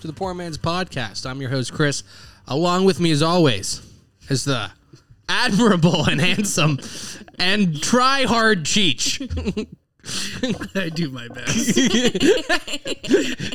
to the Poor Man's Podcast. I'm your host, Chris. Along with me, as always, is the admirable and handsome and try hard Cheech. I do my best.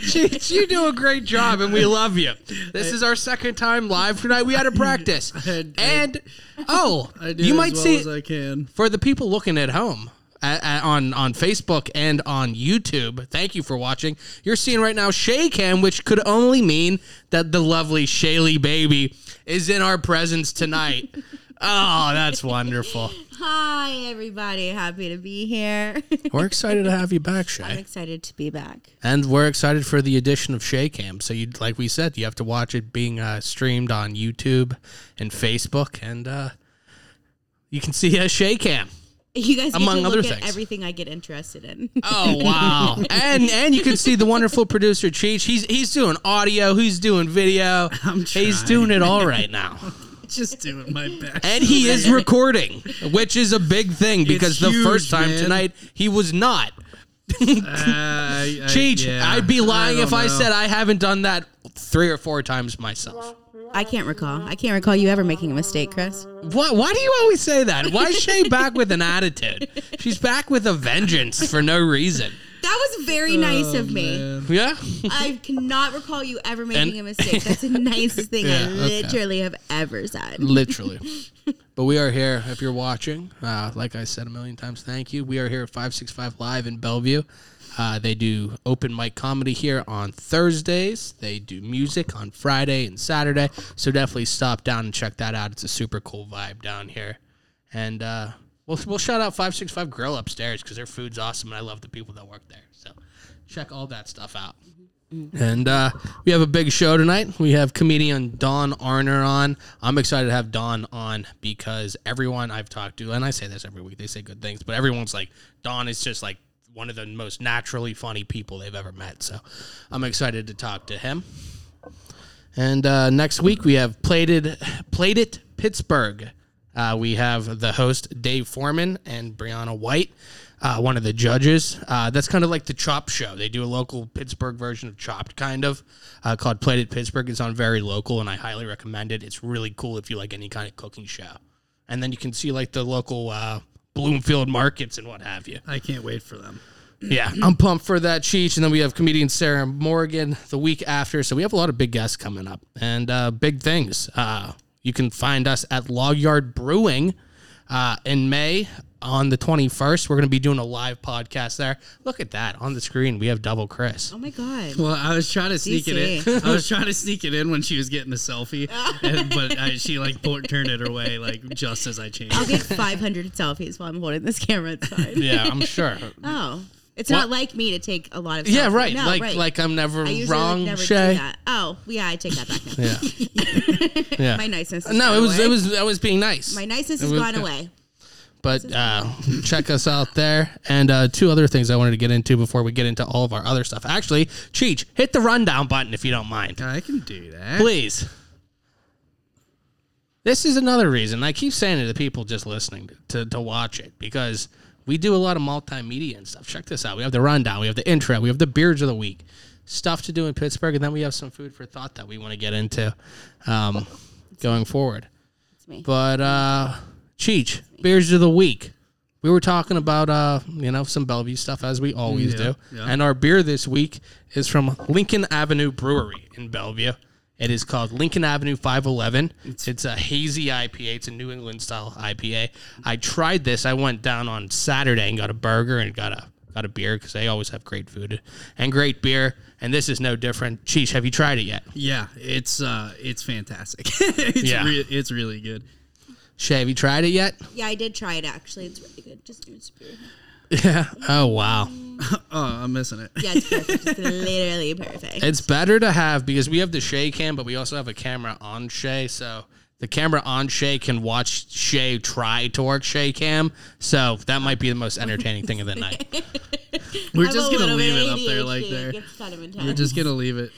Cheech, you do a great job and we love you. This is our second time live tonight. We had a practice. I- I- And, oh, I do you might well see as I can. for the people looking at home on on Facebook and on YouTube. Thank you for watching. You're seeing right now Shay Cam, which could only mean that the lovely Shaylee baby is in our presence tonight. oh, that's wonderful. Hi, everybody. Happy to be here. We're excited to have you back, Shay. I'm excited to be back. and we're excited for the addition of Shay Cam. So, you like we said, you have to watch it being uh, streamed on YouTube and Facebook, and uh, you can see uh, Shay Cam. You guys get Among to other look at things. everything I get interested in. Oh wow! and and you can see the wonderful producer Cheech. He's he's doing audio. He's doing video. I'm He's doing it all right now, Just doing my best. and he is recording, which is a big thing because the huge, first time man. tonight he was not. Uh, I, I- Cheech, yeah, I'd be lying don't if I said I haven't done that three or four times myself. I can't recall. I can't recall you ever making a mistake, Chris. What? Why do you always say that? Why is Shay back with an attitude? She's back with a vengeance for no reason. That was very nice of me. Oh, Man. Yeah. I cannot recall you ever making And- a mistake. That's the nicest thing Yeah, I okay. literally have ever said. literally. But we are here. If you're watching, uh, like I said a million times, thank you. We are here at 565 Live in Bellevue. Uh, they do open mic comedy here on Thursdays. They do music on Friday and Saturday. So definitely stop down and check that out. It's a super cool vibe down here. And uh, we'll, we'll shout out 565 Grill upstairs because their food's awesome and I love the people that work there. So check all that stuff out. And uh, we have a big show tonight. We have comedian Don Arner on. I'm excited to have Don on because everyone I've talked to, and I say this every week, they say good things, but everyone's like, Don is just like one of the most naturally funny people they've ever met. So I'm excited to talk to him. And uh, next week we have Plated, Plated Pittsburgh. Uh, we have the host Dave Foreman and Brianna White, uh, one of the judges. Uh, that's kind of like the Chopped show. They do a local Pittsburgh version of Chopped, kind of uh, called Plated Pittsburgh. It's on very local, and I highly recommend it. It's really cool if you like any kind of cooking show. And then you can see like the local uh, Bloomfield markets and what have you. I can't wait for them. Yeah, I'm pumped for that, Cheech. And then we have comedian Sarah Morgan the week after. So we have a lot of big guests coming up and uh, big things. Uh, you can find us at Log Yard Brewing uh, in May on the 21st. We're going to be doing a live podcast there. Look at that on the screen. We have double Chris. Oh my god. Well, I was trying to sneak it in. I was trying to sneak it in when she was getting the selfie, and, but I, she like pulled, turned it away like just as I changed. I'll get 500 selfies while I'm holding this camera. It's fine. Yeah, I'm sure. Oh, it's What? not like me to take a lot of. yeah, selfies. right. No, like right. like I'm never I usually wrong, would never Shay. do that. Oh, yeah, I take that back now. Yeah. yeah. My niceness. Is no, gone it was away. it was I was being nice. My niceness has was gone good. away. But uh, check us out there. And uh, two other things I wanted to get into before we get into all of our other stuff. Actually, Cheech, hit the rundown button if you don't mind. I can do that. Please. This is another reason. I keep saying it to people just listening to, to watch it because we do a lot of multimedia and stuff. Check this out. We have the rundown, we have the intro, we have the beards of the week, stuff to do in Pittsburgh, and then we have some food for thought that we want to get into um, going forward. It's me. But uh Cheech, beers of the week. We were talking about uh, you know, some Bellevue stuff as we always Yeah, do. yeah. And our beer this week is from Lincoln Avenue Brewery in Bellevue. It is called Lincoln Avenue 511. It's, a hazy IPA. It's a New England style IPA. I tried this. I went down on Saturday and got a burger and got a got a beer because they always have great food and great beer. And this is no different. Cheech, have you tried it yet? Yeah, it's uh, it's fantastic. it's Yeah. re- it's really good. Shay, have you tried it yet? Yeah, I did try it actually. It's really good. Just do it. Yeah. Oh wow. Oh, I'm missing it. Yeah, it's perfect. It's literally perfect. It's better to have because we have the Shay cam, but we also have a camera on Shay. So the camera on Shay can watch Shay try to work Shay cam. So that might be the most entertaining thing of the night. We're I'm just gonna leave bit it up there like there. It's kind of. We're just gonna leave it.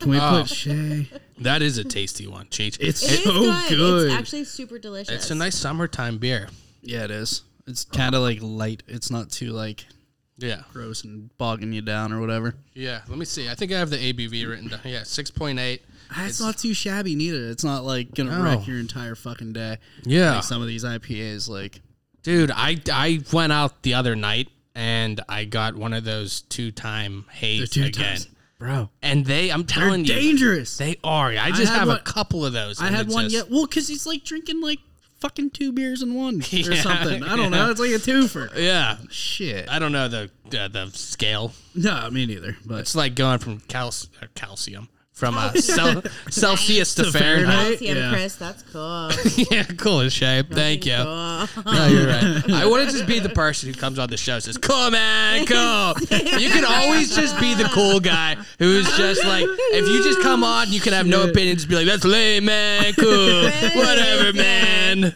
Can we Oh. put Shay? That is a tasty one, Cheech. It's It is so good. good. It's actually super delicious. It's a nice summertime beer. yeah, it is. It's kind of like light. It's not too like Yeah. gross and bogging you down or whatever. Yeah. Let me see. I think I have the ABV written down. Yeah, six point eight. Ah, it's, not too shabby neither. It's not like gonna No. wreck your entire fucking day. Yeah. Like some of these IPAs, like Dude, I I went out the other night and I got one of those two time they're haze two again. times, bro. And they, I'm telling They're you, dangerous. they are. I just had have one- a couple of those. I and had it's one just- yet. Well, because he's like drinking like fucking two beers in one or Yeah, something. I don't know. It's like a twofer. Yeah, Shit. I don't know the uh, the scale. No, me neither. But It's like going from cal- uh, calcium from uh, cel- Celsius to To Fahrenheit. Fahrenheit. Calcium, Yeah. Chris. That's cool. yeah, cool as shape. Thank you. Cool. No, you're right. I want to just be the person who comes on the show and says, "Cool, man, cool." You can always just be the cool guy who's just like, if you just come on, you can have no opinion, just be like, "That's lame, man, cool, whatever, man."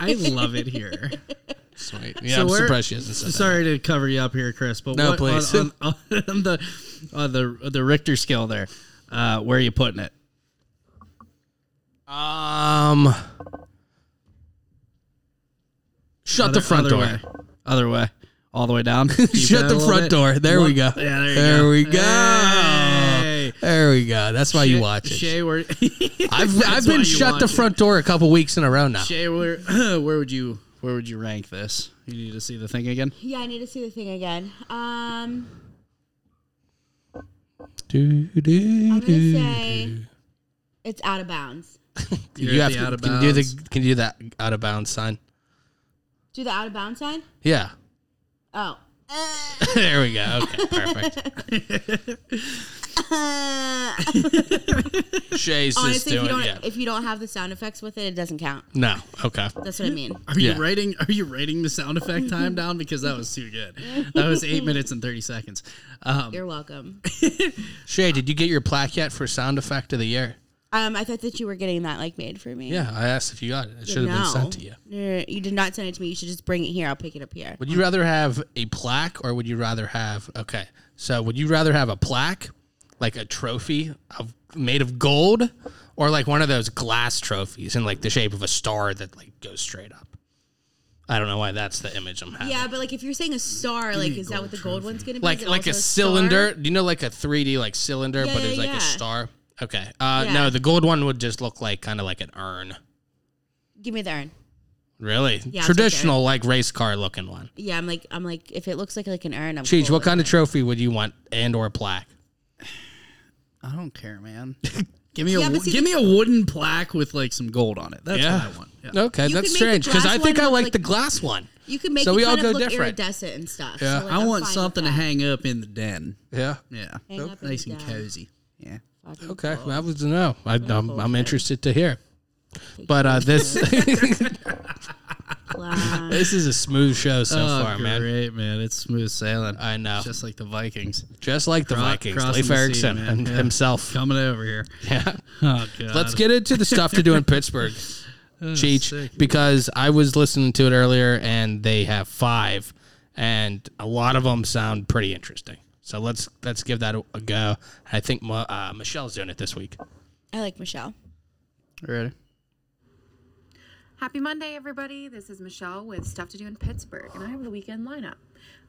I love it here. Sweet. Yeah, So I'm surprised she hasn't said that. Sorry to cover you up here, Chris, but No, what, please. On, on, on the on the the Richter scale there, uh, where are you putting it? Um, shut the front other door. Way. Other way, all the way down. Shut the front door. There we go. Yeah, there there go. we go. Hey. There we go. That's why you watch it. Shay, where I've I've been shut the it. front door a couple weeks in a row now. Shay, where where would you where would you rank this? You need to see the thing again. yeah, I need to see the thing again. Um, Do, do, I'm gonna do. say it's out of bounds. You You're have to, out of can you do the can you do that out of bounds sign? Do the out of bounds sign? Yeah. Oh. there we go. Okay, perfect. Shay's just Honestly, if doing you don't yeah. if you don't have the sound effects with it, it doesn't count. No. Okay. That's what I mean. Are you writing? Are you writing the sound effect time down because that was too good? That was eight minutes and thirty seconds. Um, You're welcome. Shay, did you get your plaque yet for sound effect of the year? Um, I thought that you were getting that like made for me. Yeah, I asked if you got it. It should have been sent to you. No, you did not send it to me. You should just bring it here. I'll pick it up here. Would you rather have a plaque or would you rather have okay? So would you rather have a plaque, like a trophy of made of gold, or like one of those glass trophies in like the shape of a star that like goes straight up? I don't know why that's the image I'm having. Yeah, but like if you're saying a star, like is that what the gold one's gonna be? like like a also cylinder. Do you know like a 3D like cylinder, Yeah, but yeah, it's like yeah. a star? Okay. Uh, Yeah. No, the gold one would just look like kind of like an urn. Give me the urn. Really I'll take the traditional like race car looking one. Yeah, I'm like I'm like if it looks like like an urn, I'm. Cheech, cool what with kind of trophy would you want and or a plaque? I don't care, man. Give me a Yeah, but wo- see, give me a wooden plaque with like some gold on it. That's what I want. Yeah. Okay, You that's could make strange the because I think one I look like, like- the glass one. You can make So it we all kind go look different. iridescent and stuff. Yeah. so, like, I want something to hang up in the den. Yeah. Yeah, Hang up in nice and den. cozy. Yeah. Fucking Okay, cool. that was to know. I, I'm, cool, I'm interested to hear. But uh, this Wow. this is a smooth show so oh, far, man. great, man. It's smooth sailing. I know, Just like the Vikings just like the Cro- Vikings, crossing Leif the sea, Erikson and Yeah. himself. coming over here. Yeah. Oh god. Let's get into the stuff to do in Pittsburgh, Cheech, sick. because I was listening to it earlier, and they have five, and a lot of them sound pretty interesting. So let's let's give that a, a go. I think Mo- uh, Michelle's doing it this week. I like Michelle. ready. Happy Monday, everybody. This is Michelle with Stuff to Do in Pittsburgh, and I have the weekend lineup.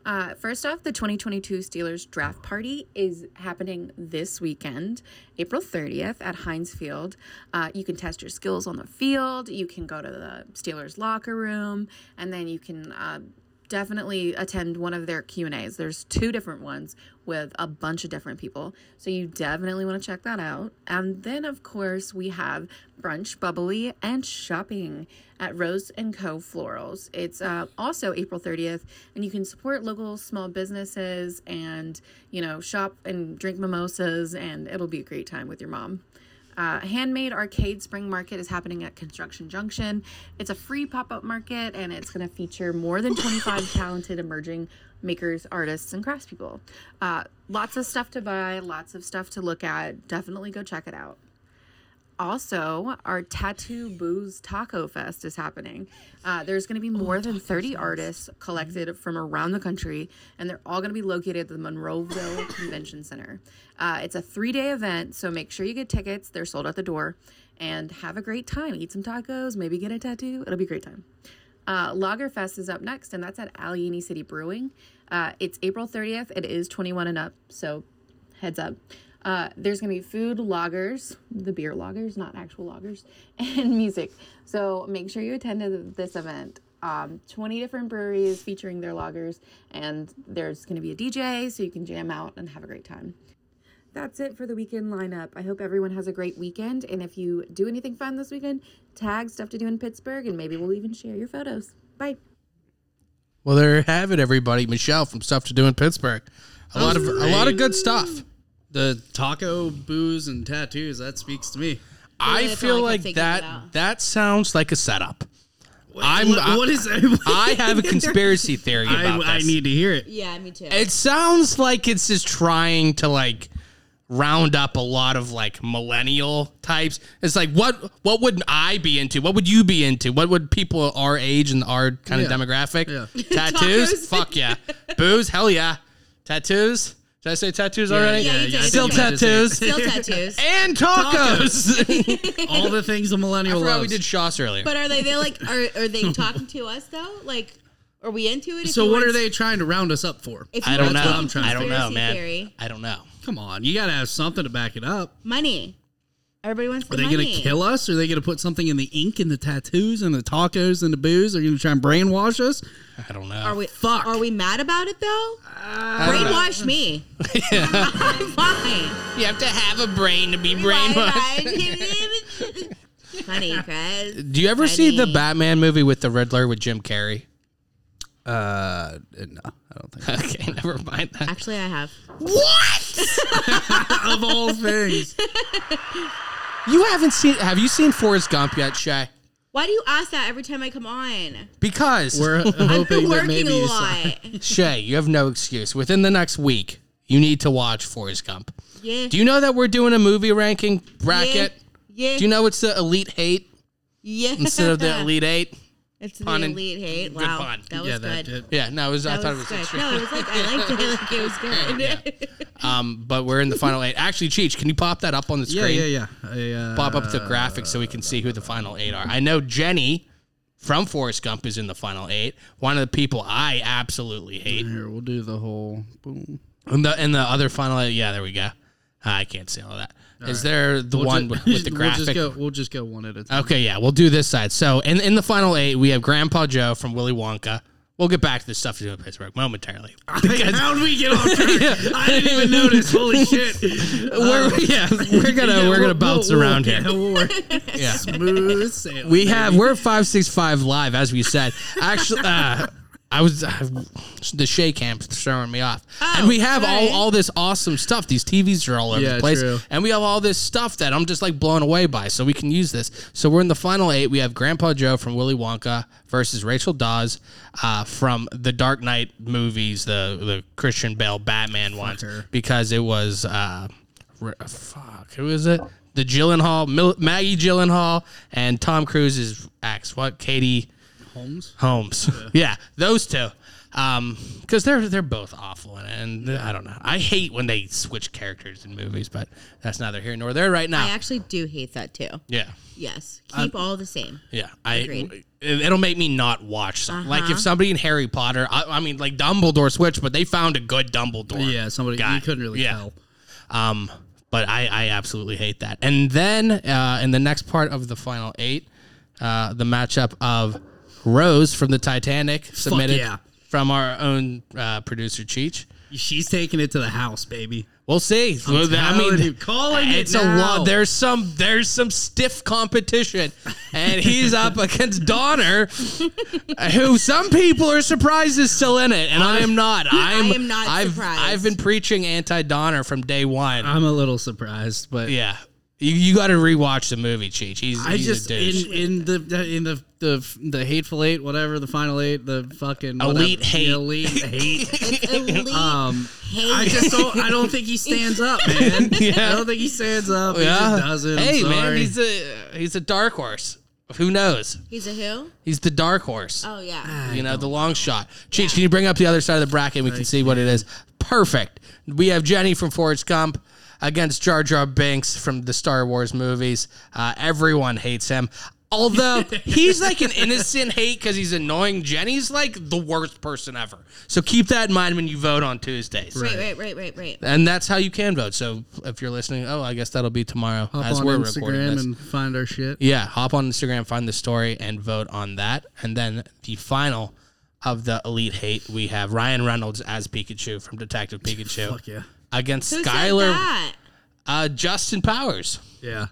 Uh, first off, the 2022 Steelers draft party is happening this weekend, April 30th at Heinz Field. Uh, you can test your skills on the field. You can go to the Steelers locker room, and then you can uh, definitely attend one of their Q&As. There's two different ones with a bunch of different people. So you definitely want to check that out. And then of course, we have brunch, bubbly, and shopping at Rose and Co Florals. It's uh, also April 30th and you can support local small businesses and, you know, shop and drink mimosas and it'll be a great time with your mom. Uh, Handmade Arcade Spring Market is happening at Construction Junction. It's a free pop up market and it's going to feature more than 25 talented emerging makers, artists, and craftspeople. Uh, lots of stuff to buy, lots of stuff to look at. Definitely go check it out. Also, our Tattoo Booze Taco Fest is happening. Uh, there's going to be more than 30 artists collected from around the country, and they're all going to be located at the Monroeville Convention Center. Uh, it's a three day event, so make sure you get tickets. They're sold at the door. And have a great time. Eat some tacos, maybe get a tattoo. It'll be a great time. Uh, Lagerfest is up next, and that's at Allegheny City Brewing. Uh, it's April 30th. It is 21 and up, so heads up. Uh, there's going to be food, loggers, the beer loggers, not actual loggers, and music. So make sure you attend this event. Um, 20 different breweries featuring their loggers, and there's going to be a DJ so you can jam out and have a great time. That's it for the weekend lineup. I hope everyone has a great weekend. And if you do anything fun this weekend, tag stuff to do in Pittsburgh, and maybe we'll even share your photos. Bye. Well, there you have it, everybody. Michelle from Stuff to Do in Pittsburgh. A lot of a lot of good stuff. The taco, booze, and tattoos, that speaks to me. I that's feel all I like kept that about. that sounds like a setup. I'm What- I- what is that? I have a conspiracy theory about I, I this. need to hear it. Yeah, me too. It sounds like it's just trying to like round up a lot of like millennial types. It's like what what would I be into? What would you be into? What would people our age and our kind of demographic? Yeah. Tattoos? Tacos. Fuck yeah. Booze? Hell yeah. Tattoos? Did I say tattoos already? Yeah, you did. Still You tattoos. Still tattoos. and tacos. All the things a I millennial forgot loves. we did Shoss earlier. But are they they like are are they talking to us though? Like, are we into it? If so you what want- are they trying to round us up for? If you I don't want know. to I'm trying I don't know, conspiracy man. Theory, I don't know. Come on, you got to have something to back it up. money. Everybody wants the Are they going to kill us? Are they going to put something in the ink and the tattoos and the tacos and the booze? Are you going to try and brainwash us? I don't know. Are we Fuck. Are we mad about it though? Brainwash me. I'm fine. you have to have a brain to be Right, brainwashed. right. Funny, Chris. Do you ever see the Funny. Batman movie with the Riddler with Jim Carrey? Uh, no, I don't think. Okay, never mind that. Actually, I have. What? of all things, You haven't seen? Have you seen Forrest Gump yet, Shay? Why do you ask that every time I come on? Because we're I've hoping been that working maybe a you saw. lot. Shay, you have no excuse. Within the next week, you need to watch Forrest Gump. Yeah. Do you know that we're doing a movie ranking bracket? Yeah. Do you know it's the Elite Eight Yeah. instead of the Elite Eight? It's the Pun and- elite hate. good Wow. pun. That was Yeah, good. that. Yeah, no, it was. I That thought was it was. good. No, it was like I liked it. Like it was good. yeah. Um, but we're in the final eight. Actually, Cheech, can you pop that up on the screen? yeah, yeah. I, uh, Pop up the graphics so we can see who the final eight are. I know Jenny from Forrest Gump is in the final eight. One of the people I absolutely hate. Here, we'll do the whole boom. And the and the other final eight, yeah, there we go. I can't see all of that. Is there the We'll one ju- with, with the We'll graphic? just go. We'll just go one at a time. Okay, yeah, we'll do this side. So in in the final eight, we have Grandpa Joe from Willy Wonka. We'll get back to the stuff to do in Pittsburgh momentarily. How did we get off track? I didn't even notice. Holy shit! we're, yeah, we're gonna Yeah, we're gonna we'll- bounce we'll- around we'll- here. we'll. Yeah. Smooth sailing. We have we're five six five live as we said. Actually, uh, I was uh, the Shay Cam throwing me off, and we have all, all this awesome stuff. These TVs are all over Yeah, the place, true. and we have all this stuff that I'm just like blown away by. So we can use this. So we're in the final eight. We have Grandpa Joe from Willy Wonka versus Rachel Dawes uh, from the Dark Knight movies, the the Christian Bale Batman her. because it was uh, fuck who is it? The Gyllenhaal, Mil- Maggie Gyllenhaal, and Tom Cruise's ex. What? Katie Holmes. Holmes. Yeah, those two. Um, because they're they're both awful, and, and I don't know. I hate when they switch characters in movies, but that's neither here nor there right now. I actually do hate that too. yeah, Yes. Keep all the same. yeah. I Agreed. it, it'll make me not watch something. Like if somebody in Harry Potter, I, I mean, like Dumbledore switched, but they found a good Dumbledore. Yeah, somebody guy. you couldn't really Yeah. tell. Um, but I, I absolutely hate that. And then uh, in the next part of the final eight, uh, the matchup of Rose from the Titanic submitted yeah. from our own uh, producer Cheech. She's taking it to the house, baby. We'll see. Well, I mean, you, calling it it's a lot. There's some there's some stiff competition, and he's up against Donner, who some people are surprised is still in it, and I am not. I'm, am not I've, surprised. I've been preaching anti Donner from day one. I'm a little surprised, but yeah, You, you got to rewatch the movie, Cheech. He's, I he's just a douche. in in the- in the the the hateful eight, whatever the final eight, the fucking Elite whatever, hate. the elite hate. Elite Um, hate. I just don't. I don't think he stands up, man. I don't think he stands up. He just doesn't. I'm Hey man, he's a he's a dark horse. Who knows? He's a who? He's the dark horse. Oh yeah. you know, the long shot. Cheech, can you bring up the other side of the bracket? We can see what it is. Perfect. We have Jenny from Forrest Gump against Jar Jar Binks from the Star Wars movies. Uh, everyone hates him. Although he's like an innocent hate because he's annoying. Jenny's like the worst person ever. So keep that in mind when you vote on Tuesdays. Right, right, right, right, right. And that's how you can vote. So if you're listening, oh, I guess that'll be tomorrow Hop as on we're recording Instagram this. and find our shit. Yeah, hop on Instagram, find the story, and vote on that. And then the final of the Elite Hate, we have Ryan Reynolds as Pikachu from Detective Pikachu Fuck yeah, against Who Skyler said that? uh, Justin Powers. yeah.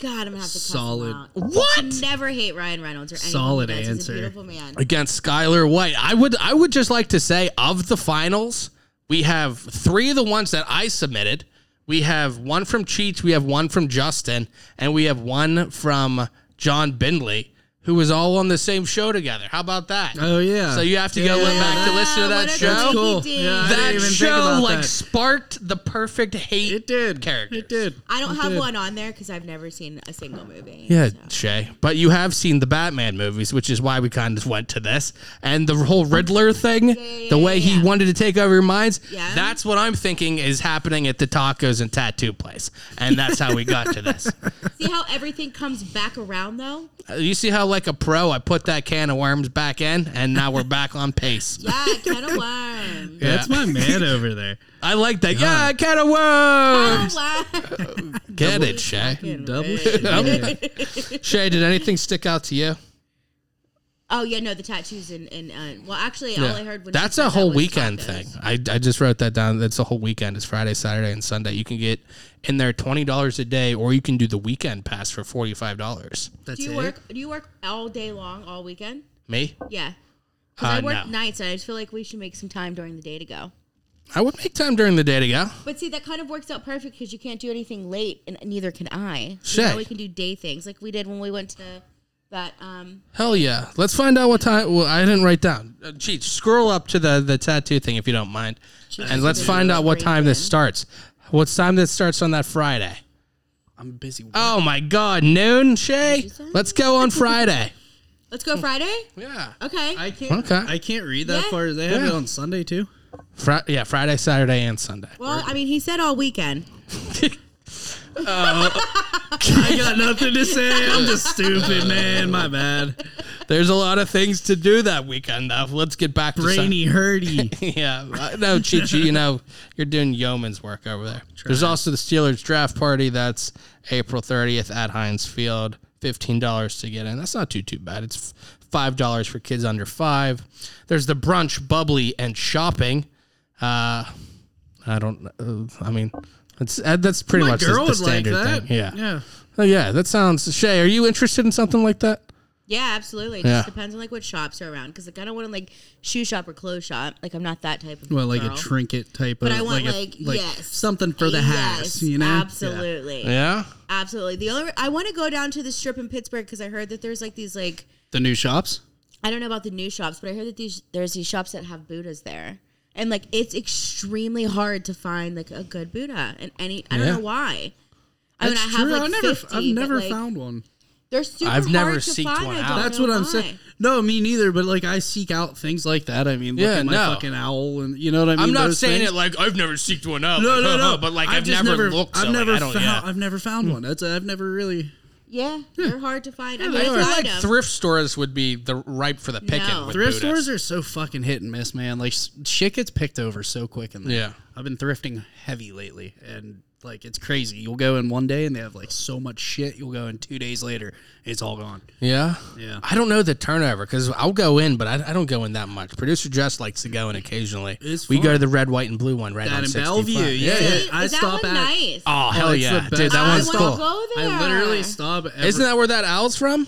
God, I'm gonna have to cuss Solid. Him out. What? Never hate Ryan Reynolds or anyone Solid who does. He's answer. a beautiful man. Against Skyler White. I would I would just like to say of the finals, we have three of the ones that I submitted. We have one from Cheats, we have one from Justin, and we have one from John Bindley, who was all on the same show together. How about that? Oh yeah. So you have to go Yeah, look back to listen to Ah, that show. That's cool. Yeah, that show like that. sparked the perfect hate. It did. characters. It did. I don't It have did. one on there because I've never seen a single movie. Yeah, so. Shay. But you have seen the Batman movies, which is why we kind of went to this. And the whole Riddler thing, yeah, the way yeah, he wanted to take over your minds, Yeah. that's what I'm thinking is happening at the tacos and tattoo place. And that's how we got to this. See how everything comes back around though? Uh, You see how, like a pro, I put that can of worms back in, and now we're back on pace. Yeah, can of worms. Yeah, That's my man over there. I like that. Yeah, can of worms. Can of worms. Get it, Shay. Double shit. Shay, did anything stick out to you? Oh yeah, no, the tattoos and, and uh, well, actually, all Yeah. I heard when That's a whole that weekend thing. I, I just wrote that down. That's a whole weekend. It's Friday, Saturday, and Sunday. You can get in there twenty dollars a day, or you can do the weekend pass for forty five dollars. That's Do you it. work? Do you work all day long, all weekend? Me? Yeah. Because Uh, I work no. nights, and I just feel like we should make some time during the day to go. I would make time during the day to go. But see, that kind of works out perfect because you can't do anything late, and neither can I. So now we can do day things like we did when we went to that. Um, Hell yeah! Let's find out what time. Well, I didn't write down. Uh, Cheech. Scroll up to the the tattoo thing if you don't mind, and let's find out what time this starts. What time this starts on that Friday? I'm busy. Oh my God, noon, Shay. Let's go on Friday. let's go Friday. yeah. Okay. I can't. Okay. I can't read that Yeah. far. They have Yeah. it on Sunday too. Fri- yeah, Friday, Saturday, and Sunday. well, I mean, he said all weekend. I got nothing to say. I'm just stupid, man. My bad. There's a lot of things to do that weekend, though. Let's get back to Sun- Brainy, hurdy. yeah, I know, Chichi. You know, you're doing yeoman's work over there. There's also the Steelers draft party. That's April 30th at Heinz Field. Fifteen dollars to get in. That's not too too bad. It's five dollars for kids under five. There's the brunch, bubbly, and shopping. Uh, I don't. Uh, I mean, that's uh, that's pretty My much the- girl the, would like standard that. thing. Yeah. Yeah. Oh yeah, that sounds. Shay, are you interested in something like that? Yeah, absolutely. It Yeah. just depends on like what shops are around. Because like I don't want to like shoe shop or clothes shop. Like I'm not that type of. Well, like girl. a trinket type of. But of I want like, like, a, like yes, something for the yes, house, you know? Absolutely, Yeah. absolutely. The only I want to go down to the strip in Pittsburgh because I heard that there's like these like The new shops? I don't know about the new shops, but I heard that these there's these shops that have Buddhas there, and like it's extremely hard to find like a good Buddha and any. I don't Yeah. know why. I mean, That's I have true. like I've never, 50, I've but, never like, found one. They're super I've hard never to seeked find. one I out. don't That's know what I'm why. saying. No, me neither. But like, I seek out things like that. I mean, look Yeah, at my no. fucking owl, and you know what I mean. I'm not Those saying things. it like I've never seeked one out. No, like, no, no. But like I've, just never, looked. I've so, like, never I don't. found. yeah. I've never found hmm. one. That's. I've never really. Yeah, hmm. they're hard to find. I I mean, feel like find 'em. thrift stores would be the ripe for the picking. No. with Thrift Buddhas. stores are so fucking hit and miss, man. Like s- shit gets picked over so quick in there. Yeah. I've been thrifting heavy lately, and like it's crazy. You'll go in one day and they have like so much shit. You'll go in two days later, it's all gone. Yeah. Yeah. I don't know the turnover because I'll go in, but I, I don't go in that much. Producer Jess likes to go in occasionally. It's we go to the red, white, and blue one right Down on in 65. Bellevue, yeah. See, I that stop one at- nice? Oh, oh hell it's yeah, dude! That I one's cool. go there. I literally stop. Every, Isn't that where that owl's from?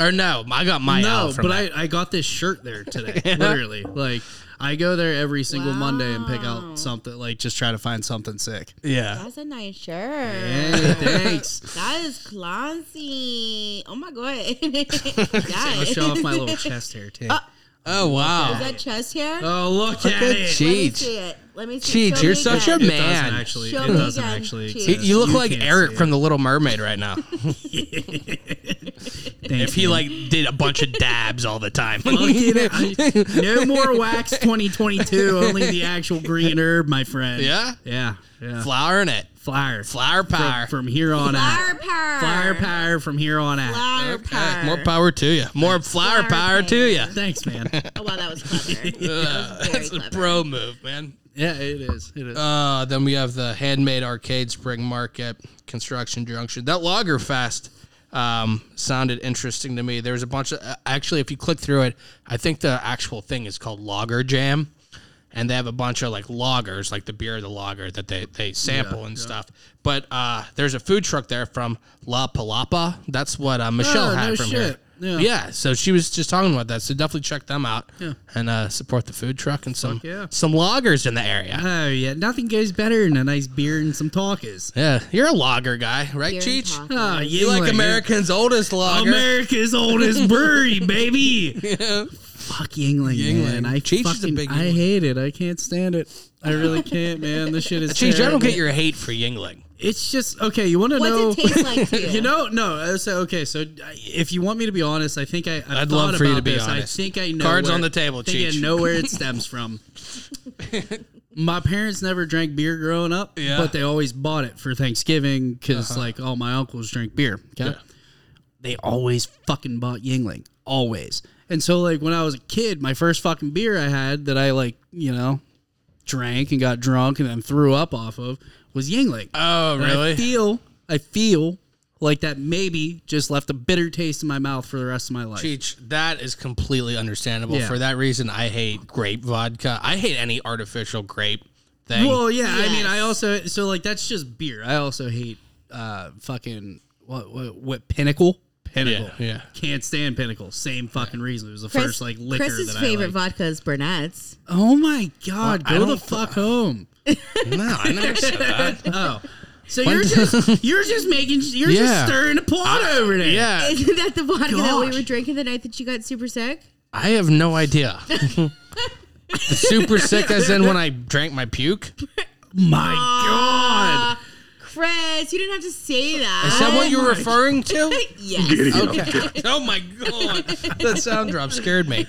Or no, I got my owl no? from But that. I, I got this shirt there today. literally, like I go there every single Monday and pick out something like just try to find something sick. Yeah. That's a nice shirt. Hey, thanks. That is classy. Oh my god. I'll Guys. show off my little chest hair too. Uh, oh wow. Is that chest hair? oh, look, at at it. Let me Cheech. see it. Let me see. Cheech, Show you're me such again. a It man. doesn't actually. Show it me doesn't again, actually. Cheech. You, exist. you look like can't Eric see from. The Little Mermaid right now. Thanks, if he like did a bunch of dabs all the time. Look at it. I- no more wax 2022. Only the actual green herb, my friend. yeah. Yeah. Yeah. Flower in it. Flower. Flower power. From, from here on out. Flower out. power. Flower power from here on out. Flower Okay, power. More power to you. More flower Flower power to you. Thanks, man. Oh wow, that was clever. That was very That's a clever. pro move, man. Yeah, it is. It is. Uh, then we have the Handmade Arcade Spring Market, Construction Junction. That Lager Fest um, sounded interesting to me. There's a bunch of uh, actually, if you click through it, I think the actual thing is called Lager Jam, and they have a bunch of like lagers, like the beer of the lager that they they sample and stuff. But uh, there's a food truck there from La Palapa. That's what uh, Michelle Oh, had no from shit. here. Yeah. Yeah, so she was just talking about that. So definitely check them out Yeah. and uh, support the food truck and some yeah. some lagers in the area. Oh yeah, nothing goes better than a nice beer and some talkers. Yeah, you're a logger guy, right, Beer and Cheech? tacos. Ah, You like Yuengling. America's oldest logger. America's oldest brewery, baby. Fuck Yuengling, Yuengling. man. I Cheech is a fucking, big I Yuengling. hate it. I can't stand it. I really can't, man. This shit is. Cheech, I don't terrible. get your hate for Yuengling. It's just okay. You want to What's know? it taste like to you? you know, no. uh, So okay, so if you want me to be honest, I think I. I've I'd thought love for you to be this. honest. I think I know. Cards where- on the table, I think Cheech. I know where it stems from. My parents never drank beer growing up, Yeah. Uh-huh. but they always bought it for Thanksgiving because like all my uncles drink beer. Okay, Yeah. they always fucking bought Yuengling, always. And so like when I was a kid, my first fucking beer I had that I like, you know, drank and got drunk and then threw up off of was Yuengling. Oh, And I feel, I feel like that maybe just left a bitter taste in my mouth for the rest of my life. Cheech, that is completely understandable. Yeah. For that reason, I hate grape vodka. I hate any artificial grape thing. Well, yeah, I mean, Yes. I also so like that's just beer. I also hate uh fucking what what, what Pinnacle. Pinnacle. Yeah, yeah. Can't stand Pinnacle. Same fucking reason. It was the Chris, first like liquor Chris's that favorite liked. vodka is Burnett's. Oh my god, Well, I go the don't- fuck home. no, I never said that. Oh. So you're just you're just making you're Yeah. just stirring the pot over there. Yeah, Isn't that the vodka that we Gosh. were drinking the night that you got super sick? I have no idea. Super sick, as in when I drank my puke. My god. Chris, you didn't have to say that. Is that what you're referring to? yes. Okay. Oh my god, that sound drop scared me.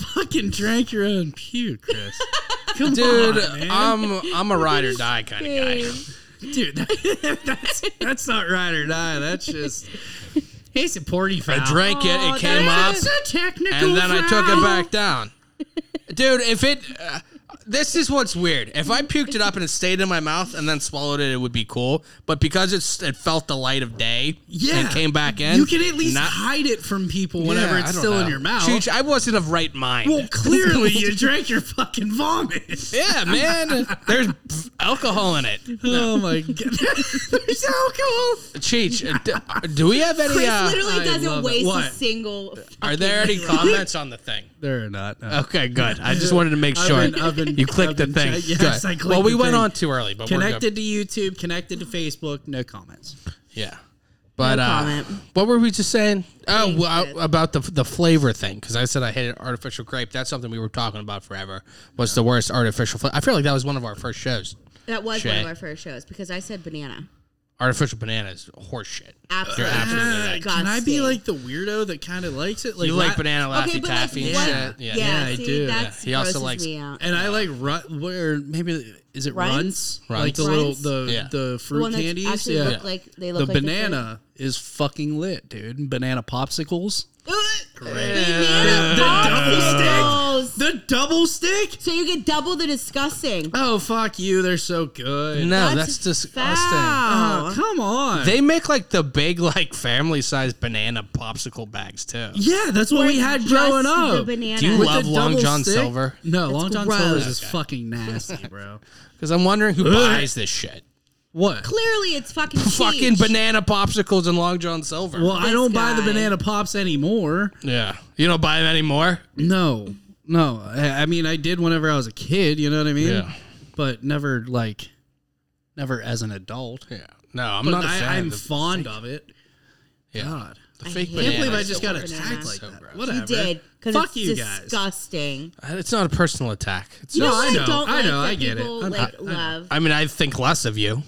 Fucking drank your own puke, Chris. Come Dude, on, man. I'm I'm a ride or die kind of guy. Dude, that's that's not ride or die. That's just he's a porty foul. I drank it, it came up, That's a technical and then I took it back down. Dude, if it. Uh, this is what's weird. If I puked it up and it stayed in my mouth and then swallowed it, it would be cool. But because it's it felt the light of day Yeah, and came back in, You can at least not- hide it from people whenever Yeah, it's I don't still in your mouth. Cheech, I wasn't of right mind. well, clearly you drank your fucking vomit. yeah, man. There's alcohol in it. Oh my god, there's alcohol. Cheech, uh, d- do we have any? Chris Uh, literally I doesn't it. waste a What? single. are there any comments on the thing? There are not. no. Okay, good. I just wanted to make I've sure been- I've been- you clicked I've the been thing. check- yes, Good. I clicked well, we the went thing. on too early, but we're Connected to YouTube, connected to Facebook, no comments. good. Yeah. But No uh, comment. what were we just saying? Oh, Thanks, well, Sid. about the the flavor thing because I said I hated artificial grape. That's something we were talking about forever. Was the worst artificial? Flavor. I feel like that was one of our first shows. That was one Shay. of our first shows because I said banana. Artificial bananas, horseshit. Absolutely. You're absolutely ah, right. Can I be disgusting. like the weirdo that kind of likes it? Like you like la- banana laffy Okay, but like, taffy and what- shit. Yeah, Yeah. Yeah, I see, do. That's Yeah, he also grosses likes- me out. And I like run where maybe is it Runts? runts? Like the Runts. little Runts? the Yeah. the the fruit one that candies. actually Yeah. look like they the look like banana is fucking lit, dude. Banana popsicles. Banana popsicles. The double stick? So you get double the disgusting. Oh fuck you! They're so good. No, That's that's, disgusting. Foul. Oh, come on. They make like the big, like family size banana popsicle bags too. yeah, that's what Or we had just growing the up. banana. Do you With love the Long double John stick? Silver? No, Long John gross. Silver's is fucking nasty, bro. Because I'm wondering who buys this shit. What? Clearly, it's fucking Fucking Cheech. banana popsicles and Long John Silver. Well, I This don't buy the guy. banana pops anymore. yeah. You don't buy them anymore? No, no. I, I mean, I did whenever I was a kid. You know what I mean? Yeah. But never like, never as an adult. Yeah. No, I'm But not a fan I, I'm of the fond fake- of it. Yeah. God, The I fake hate I can't believe I just got Banana. attacked like So that. gross. Whatever. You did. 'cause Fuck it's you guys. disgusting. It's not a personal attack. It's You No, know I know. I don't I like know, that I get it. people I'm- like I- I know. love. I mean, I think less of you,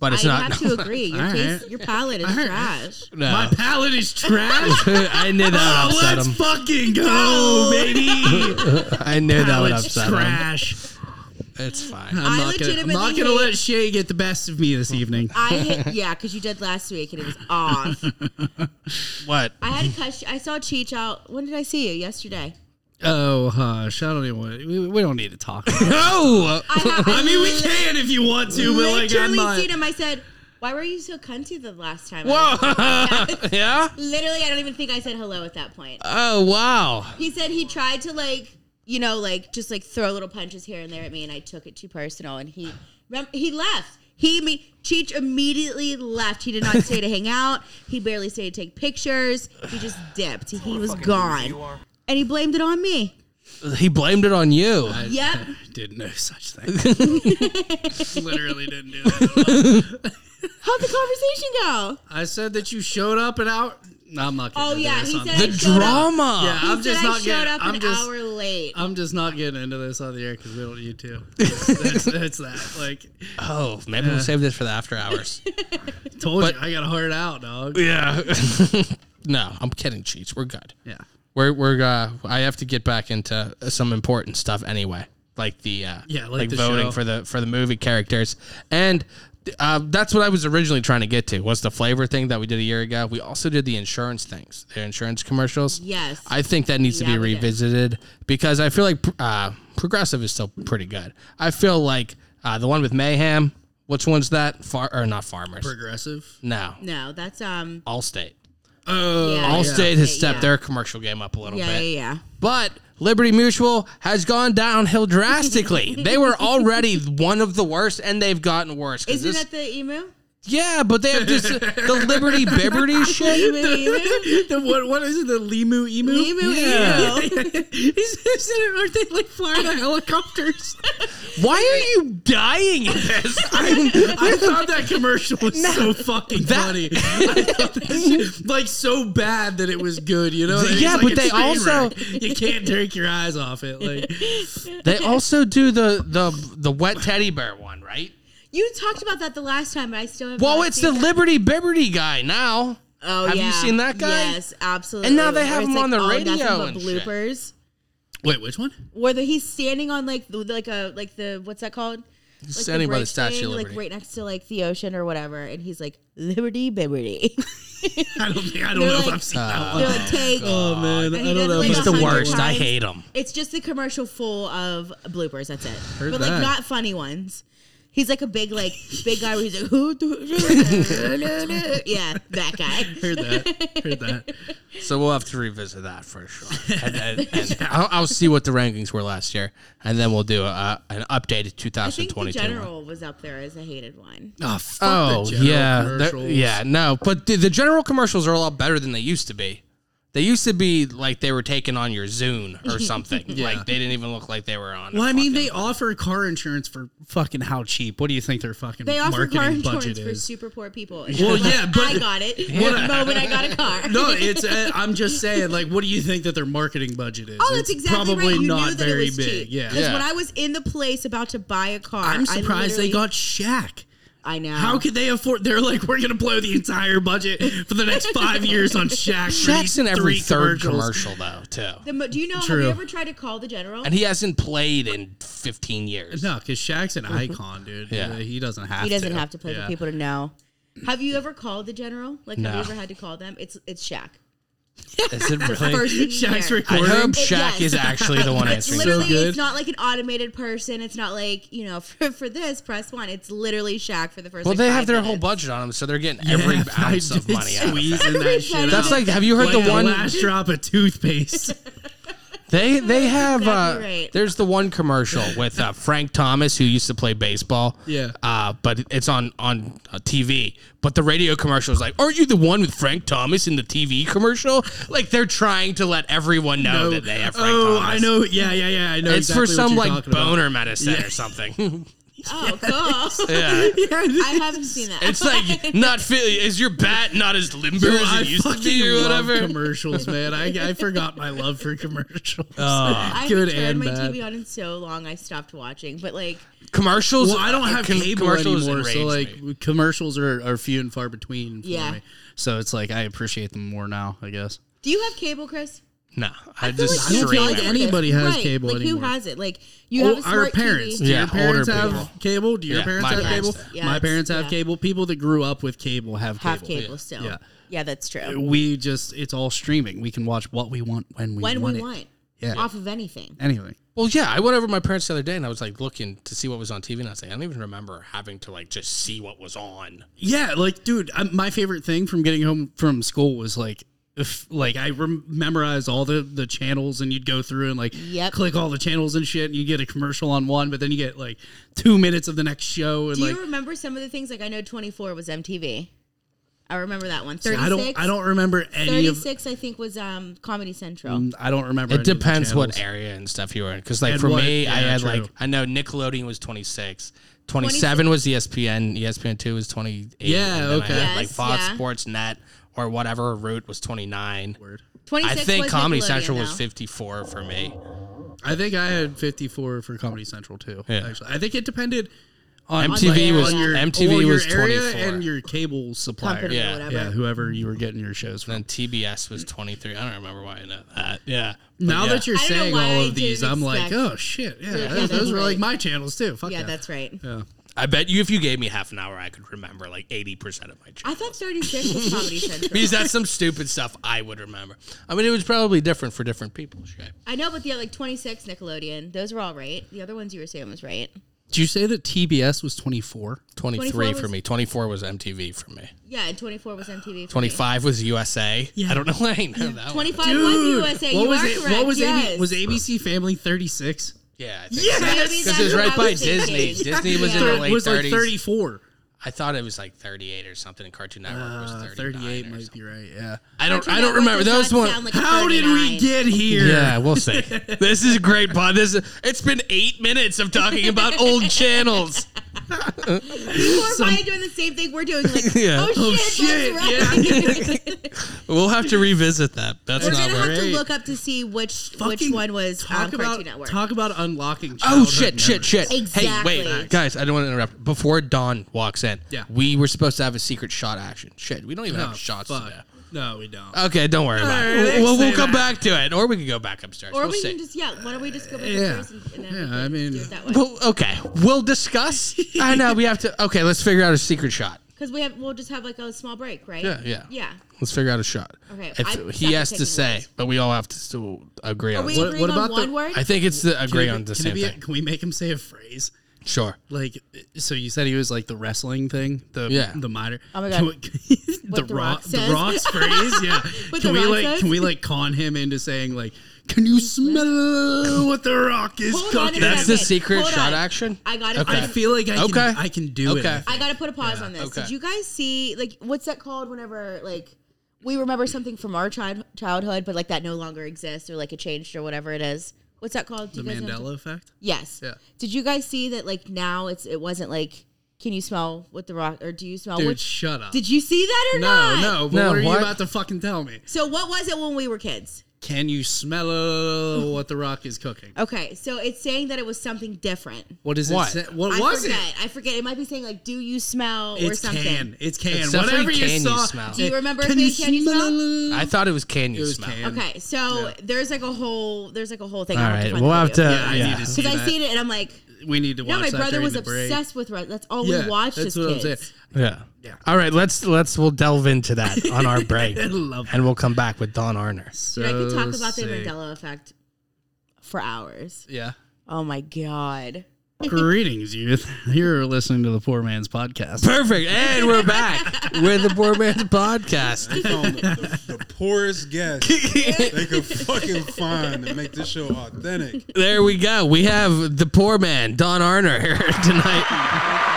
but it's I not. have to agree. Your All taste, right. your palate is All right. trash. no. My palate is trash. I knew that would oh, upset let's him. fucking go, baby. I knew that would Palate's upset him. trash. It's fine. I'm I not gonna, I'm legitimately not gonna hate- let Shay get the best of me this evening. I hate, yeah, because you did last week and it was off. What? I had to cut. I saw Cheech out. When did I see you? Yesterday. Oh hush! I don't even. Want, we, we don't need to talk. No! I, have, I mean, we can if you want to, but like I'm literally not. seen him. I said, "Why were you so cunty the last time?" Whoa! yeah? Literally, I don't even think I said hello at that point. Oh, wow. He said he tried to like, you know, like just like throw little punches here and there at me, and I took it too personal. And he, rem- he left. He me Cheech immediately left. He did not stay to hang out. He barely stayed to take pictures. He just dipped. He was gone, and he blamed it on me. He blamed it on you. Yep. Didn't know such thing. Literally didn't do that. How'd the conversation go? I said that you showed up and out. No, I'm not. Oh, getting Oh into yeah, this he on said the I showed up. drama. Yeah, He I'm said just I not showed getting. up I'm an just. hour late. I'm just not getting into this on the air because we don't need to. That's, that's that. Like, Oh, maybe we'll save this for the after hours. told But- you, I got a hard out, dog. yeah. no, I'm kidding, Cheats. We're good. Yeah. We're we're uh, I have to get back into some important stuff anyway, like the uh, Yeah, like the voting show. for the for the movie characters, and uh, that's what I was originally trying to get to was the flavor thing that we did a year ago. We also did the insurance things, the insurance commercials. Yes. I think that needs to be revisited because I feel like uh, progressive is still pretty good. I feel like uh, the one with mayhem. Which one's that? Far or not farmers? Progressive. no, no, that's um. Allstate. Oh, Yeah, Allstate has stepped yeah. their commercial game up a little Yeah, bit. yeah, yeah. But Liberty Mutual has gone downhill drastically. they were already one of the worst, and they've gotten worse. Isn't this- that the emu? Yeah, but they have just uh, the Liberty Bibberty shit. The, what, what is it? The Limu Emu? emu, Yeah. emu. He's, aren't they like flying the helicopters? Why are you dying in this? I'm, I thought that commercial was so fucking funny. I thought that shit- like so bad that it was good, you know? It's Yeah, like but a they train also- wreck. you can't take your eyes off it. Like, they also do the the the wet teddy bear one, right? You talked about that the last time, but I still have. Well, it's the seen that. Liberty Bibberty guy now. Oh Have you seen that guy? Yes, absolutely. And now they have it's him on the all radio but and shit. bloopers. wait, which one? Whether he's standing on like the, like a like the what's that called? Like standing by the bridge Statue of thing, Liberty. like right next to like the ocean or whatever, and he's like Liberty, Liberty. I don't think I don't They're know if I've seen that They're one. like take. Oh man, I don't know. like, He's the a seen hundred worst. I hate him. It's just the commercial full of bloopers. That's it. Heard but like not funny ones. He's like a big like big guy where he's like who yeah that guy. Heard that. Heard that. So we'll have to revisit that for sure. And, and, and I'll, I'll see what the rankings were last year, and then we'll do a, an updated I think the 2022. one. general was up there as a hated one. Oh, fuck Oh the general yeah, yeah. No, but the, the general commercials are a lot better than they used to be. They used to be like they were taking on your Zune or something. Like they didn't even look like they were on. Well, I mean, fucking- they offer car insurance for fucking how cheap? What do you think their fucking They offer marketing car budget insurance for is? super poor people. Well, yeah, but- I got it. The moment I got a car. no, it's. Uh, I'm just saying. Like, what do you think that their marketing budget is? Oh, that's It's exactly probably right. You not knew that very it was big. cheap. Yeah. Because Yeah. when I was in the place about to buy a car, I'm I surprised they literally- got Shaq. I know. How could they afford? They're like, we're gonna blow the entire budget for the next five years on Shaq. Shaq's in every three third commercials. commercial though too, The do you know? True. Have you ever tried to call the general? and he hasn't played in 15 years. No, because Shaq's an icon, dude. Yeah. He doesn't have. To. He doesn't to. have to play Yeah. for people to know. Have you ever called the general? Like, have you ever had to call them? It's it's Shaq. Is it really? First thing you Shaq's hear. I recording. hope It- Shaq yes. is actually the one It's answering. literally good. it's not like an automated person. It's not like you know for, for this press one. It's literally Shaq for the first. Well, like, they have their whole budget on them, so they're getting every Yeah, ounce I of did money out of it. Squeezing that shit penny. out. That's like, have you heard like the one? last drop of toothpaste. They they have exactly uh, right. there's the one commercial with uh, Frank Thomas who used to play baseball. Yeah. Uh, but it's on on uh, TV. But the radio commercial is like, "Aren't you the one with Frank Thomas in the TV commercial?" Like they're trying to let everyone know that they have Frank oh, Thomas. I know. Yeah, yeah, yeah. I know. It's exactly for what some you're like talking about. boner medicine or something. Oh, cool. yeah. I haven't seen that. It's like not fit. Is your bat not as limber Dude, as I it used to be or love whatever? commercials, man. I, I forgot my love for commercials. I good haven't turned and my. TV on in so long. I stopped watching. But like, Commercials. Well, I don't uh, have com- cable commercials anymore, so like me. commercials are, are few and far between for Yeah. me. So it's like I appreciate them more now, I guess. do you have cable, Chris? No, I, feel just like I don't feel like stream cable. anybody has Right, cable like anymore. who has it? Like you Oh, have a smart our parents. TV. Do Yeah, your parents older have people. cable? Do your Yeah, parents have parents cable? Yeah, my parents have yeah. cable. People that grew up with cable have cable. Have cable still. Yeah. Yeah, that's true. Uh, we just it's all streaming. We can watch what we want when we When want we it. want. Yeah. Off of anything. Anything. Well, yeah, I went over to my parents the other day and I was like looking to see what was on TV, and I was like, I don't even remember having to like just see what was on. Yeah, like, dude, I, my favorite thing from getting home from school was like, if like I rem- memorized all the the channels, and you'd go through and like Yep. click all the channels and shit, and you get a commercial on one, but then you get like two minutes of the next show, and Do like you remember some of the things? Like I know 24 was MTV. I remember that one. 36. I don't I don't remember any of. 36, I think, was um Comedy Central. I don't remember. It any of the depends what area and stuff you were in. Because like And for what- me, I had true. like I know Nickelodeon was 26. 27 was E ESPN. ESPN two was 28. Yeah, and then I okay. had, like Yes, Fox yeah. Sports Net or whatever route was 29. 26 I think was Comedy Nickelodeon, Central was though. 54 for me. I think I had 54 for Comedy Central too. Yeah. Actually, I think it depended on MTV was- on your, MTV well, your was area 24. and your cable supplier. Company Yeah. or whatever. Yeah, whoever you were getting your shows from. Then TBS was 23. I don't remember why I know that. Yeah. But Now yeah. that you're I don't know saying why all of these, didn't I'm like, expect- oh shit, yeah, Yeah, those, that's those were right. like my channels too. Fuck Yeah, yeah, that's right. yeah. I bet you if you gave me half an hour, I could remember like 80% of my channels. I thought 36 was Comedy Central. Because that's some stupid stuff I would remember. I mean, it was probably different for different people. Shit. I know, but the like 26 Nickelodeon, those were all right. The other ones you were saying was right. Did you say that TBS was 24? 23 24 for was- me. 24 was MTV for me. Yeah, and 24 was MTV. For me. 25 was USA. Yeah. I don't know why I know that one. 25 was USA. what you was are it? correct. What was yes. AB, was ABC Family 36? Yeah, I think Yes! so. Because that's it was right by Disney. Disney was in the late was 30s. like 34. I thought it was like 38 or something, and Cartoon Network was Uh, 39 38 or might something. be right. Yeah. I don't. Cartoon I don't Network remember. That was one. like a How did we get here? Yeah, we'll see. this is a great pod. This is, it's been eight minutes of talking about old channels. People are probably doing the same thing we're doing. Like, Yeah. oh, Oh, shit, that's right. We'll have to revisit that. That's We're not gonna have to look up to see which which one was talk on about Cartoon Network. talk about unlocking. Oh childhood shit! Shit! memories. Shit! Exactly. Hey, wait, guys! I don't want to interrupt. Before Dawn walks in, Yeah. we were supposed to have a secret shot action. Shit, we don't even Oh, have shots fuck. today. No, we don't. Okay, don't worry about Alright, it. next We'll, we'll come back. back to it, or we can go back upstairs. or we'll we see. can just yeah. Why don't we just go back Yeah. upstairs and, and then Yeah, I mean- do it that way? Well, okay, we'll discuss. I know we have to. Okay, let's figure out a secret shot. Because we have we'll just have like a small break, right? Yeah, yeah. yeah. Let's figure out a shot. Okay, If he has to say, words. but we all have to still agree Are on. we something. agreeing what on about one the- word? I think it's the Can agree it- on the can same it be a- thing. can we make him say a phrase? Sure. Like, so you said he was like the wrestling thing, the Yeah. the minor. Oh my God. we- the What The rock, Rock the rock's phrase, yeah. What can The we Rock like, says? can we like con him into saying like, can you smell what the rock is Hold on cooking? That's the secret Hold shot on. action. I got to Okay. I feel like I can, Okay. I can do Okay. it. I got to put a pause on this. okay. Did you guys see like what's that called? Whenever like we remember something from our child childhood, but like that no longer exists or like it changed or whatever it is. What's that called? Do The you guys know Mandela effect. Yes. Yeah. Did you guys see that? Like now, it's it wasn't like, can you smell what the rock or do you smell? Dude, what, shut up. did you see that or no, not? no. But No, what are what? you about to fucking tell me? So what was it when we were kids? Can you smell uh, what the rock is cooking? Okay, so it's saying that it was something different. What is What? it? Say? What I was forget. it? I forget. It might be saying like, "Do you smell?" or It's something. can. It's can. It's definitely Whatever you can you saw. smell. Do you remember Can it you can you smell? I thought it was can you It was smell. can. Okay, so Yeah. there's like a whole there's like a whole thing. All right, I'll have to we'll have to. Yeah, I yeah. need to see Because I that. seen it and I'm like, We need to watch no, my that brother during was the break. obsessed with Red. That's all Yeah, we watched that's as what I'm kids. saying. Yeah. All right, let's let's we'll delve into that on our break, love and we'll come back with Don Arner. Dude, I could talk So about the. Mandela effect for hours. Yeah. Oh my god. Greetings, youth. You're listening to the Poor Man's Podcast. Perfect. And we're back with the Poor Man's Podcast. found the, the, the poorest guest they could fucking find to make this show authentic. There we go. We have the poor man, Don Arner, here tonight.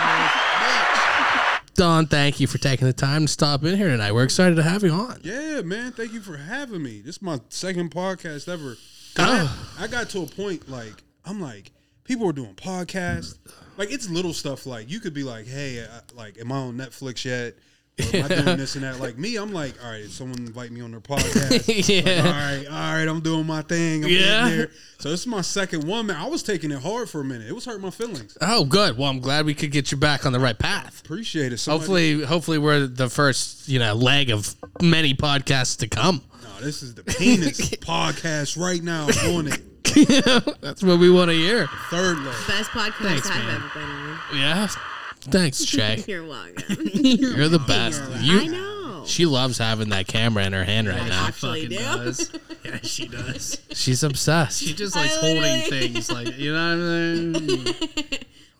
Don, thank you for taking the time to stop in here tonight. We're excited to have you on. Yeah, man. Thank you for having me. This is my second podcast ever. Oh. I, I got to a point like I'm like people are doing podcasts. Like it's little stuff like you could be like, hey, uh, like am I on Netflix yet? Or am I doing this and that? Like me, I'm like, all right, if someone invite me on their podcast. Yeah. Like, all right, all right, I'm doing my thing. I'm Yeah. there. So this is my second one, man. I was taking it hard for a minute. It was hurting my feelings. Oh, good. Well, I'm glad we could get you back on the right path. Appreciate it. Somebody- Hopefully, hopefully we're the first, you know, leg of many podcasts to come. No, this is the penis podcast right now. I'm on it. That's what we want to hear. Third leg. Best podcast Thanks, I've man. ever been on. Yeah. Thanks, Shay. You're welcome. You're the best. I You, know. she loves having that camera in her hand right now. actually Fucking do. does. Yeah, she does. She's obsessed. She just likes I holding literally- things, like you know what I mean.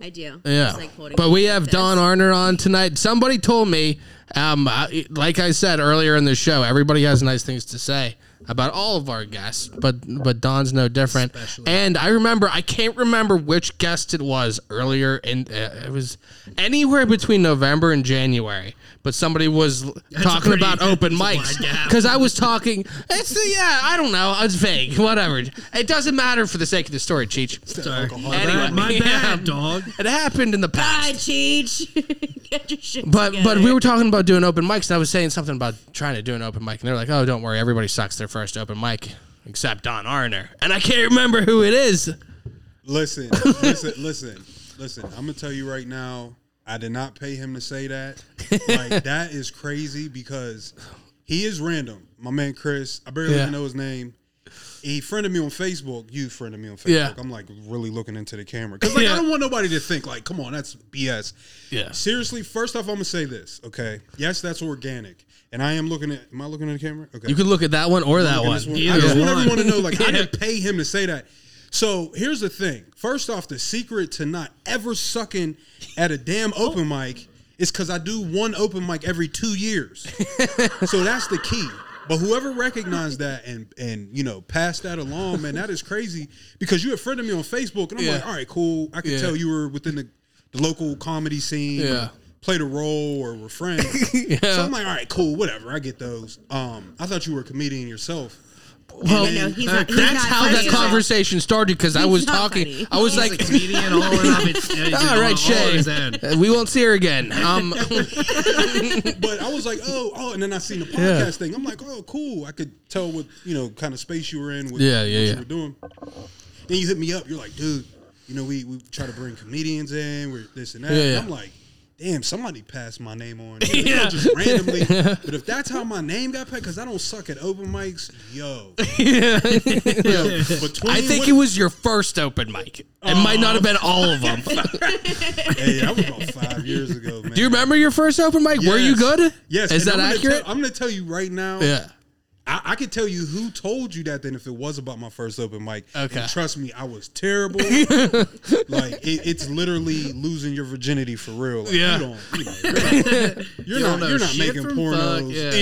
I do. Yeah, Just like holding but we have like Don. Arner on tonight. Somebody told me, um, I- like I said earlier in the show, everybody has nice things to say about all of our guests, but but Don's no different. And I remember, I can't remember which guest it was earlier, and uh, it was anywhere between November and January. But somebody was talking pretty- about open mics because I was talking. It's the, yeah, I don't know. It's vague. Whatever. It doesn't matter for the sake of the story, Cheech. Sorry. Anyway, my yeah. bad, dog. It happened in the past. Bye, Cheech. Get your shit But together. but we were talking about doing open mics, and I was saying something about trying to do an open mic, and they're like, "Oh, don't worry, everybody sucks their first open mic except Don Arner," and I can't remember who it is. Listen, listen, listen, listen. I'm gonna tell you right now. I did not pay him to say that. Like that is crazy because he is random. My man Chris. I barely Yeah. even know his name. He friended me on Facebook. You friended me on Facebook. Yeah. I'm like really looking into the camera because like Yeah. I don't want nobody to think like, come on, that's BS. Yeah. Seriously, first off, I'm gonna say this. Okay. Yes, that's organic, and I am looking at. Am I looking at the camera? Okay. You could look at that one or that one. one. Either I just want one. everyone to know, like, I Yeah. didn't pay him to say that. So here's the thing. First off, the secret to not ever sucking at a damn open mic is because I do one open mic every two years. so that's the key. But whoever recognized that and and you know passed that along, man, that is crazy. Because you had friended me on Facebook, and I'm Yeah. like, all right, cool. I can Yeah. tell you were within the, the local comedy scene. Yeah. Played a role or were friends. So I'm like, all right, cool, whatever. I get those. Um, I thought you were a comedian yourself. Well, no, he's not- he's that's not how funny that at all. conversation started because I was not talking. funny. I was He's like, a comedian all in of it. "All right, Shay, uh, we won't see her again." Um, But I was like, oh, oh, and then I seen the podcast thing. I'm like, oh, cool. I could tell what you know kind of space you were in. With Yeah, what yeah, you yeah. were doing. Then you hit me up. You're like, dude, you know, we we try to bring comedians in. We're this and that. Yeah, And yeah. I'm like. Damn, somebody passed my name on. Know, just randomly. But if that's how my name got passed, because I don't suck at open mics, yo. yo I think what- it was your first open mic. It might not have been all of them. Hey, that was about five years ago, man. Do you remember your first open mic? Were you good? Yes. Is and that I'm gonna accurate? tell- I'm going to tell you right now. yeah. I, I could tell you who told you that then if it was about my first open mic. Okay. And trust me, I was terrible. like it, it's literally losing your virginity for real. Like, Yeah. You don't, you know, you're not, you're don't not, know you're not shit making pornos. yeah.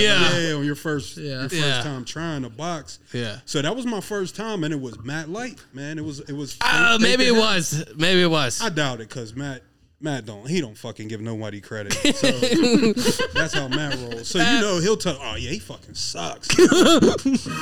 Yeah. on your first Yeah. your first Yeah. time trying to box. Yeah. So that was my first time, and it was Matt Light, man. It was it was. Uh, they- maybe it was. Maybe it was. I doubt it because Matt Matt don't he don't fucking give nobody credit. So that's how Matt rolls. So you know he'll tell oh yeah he fucking sucks.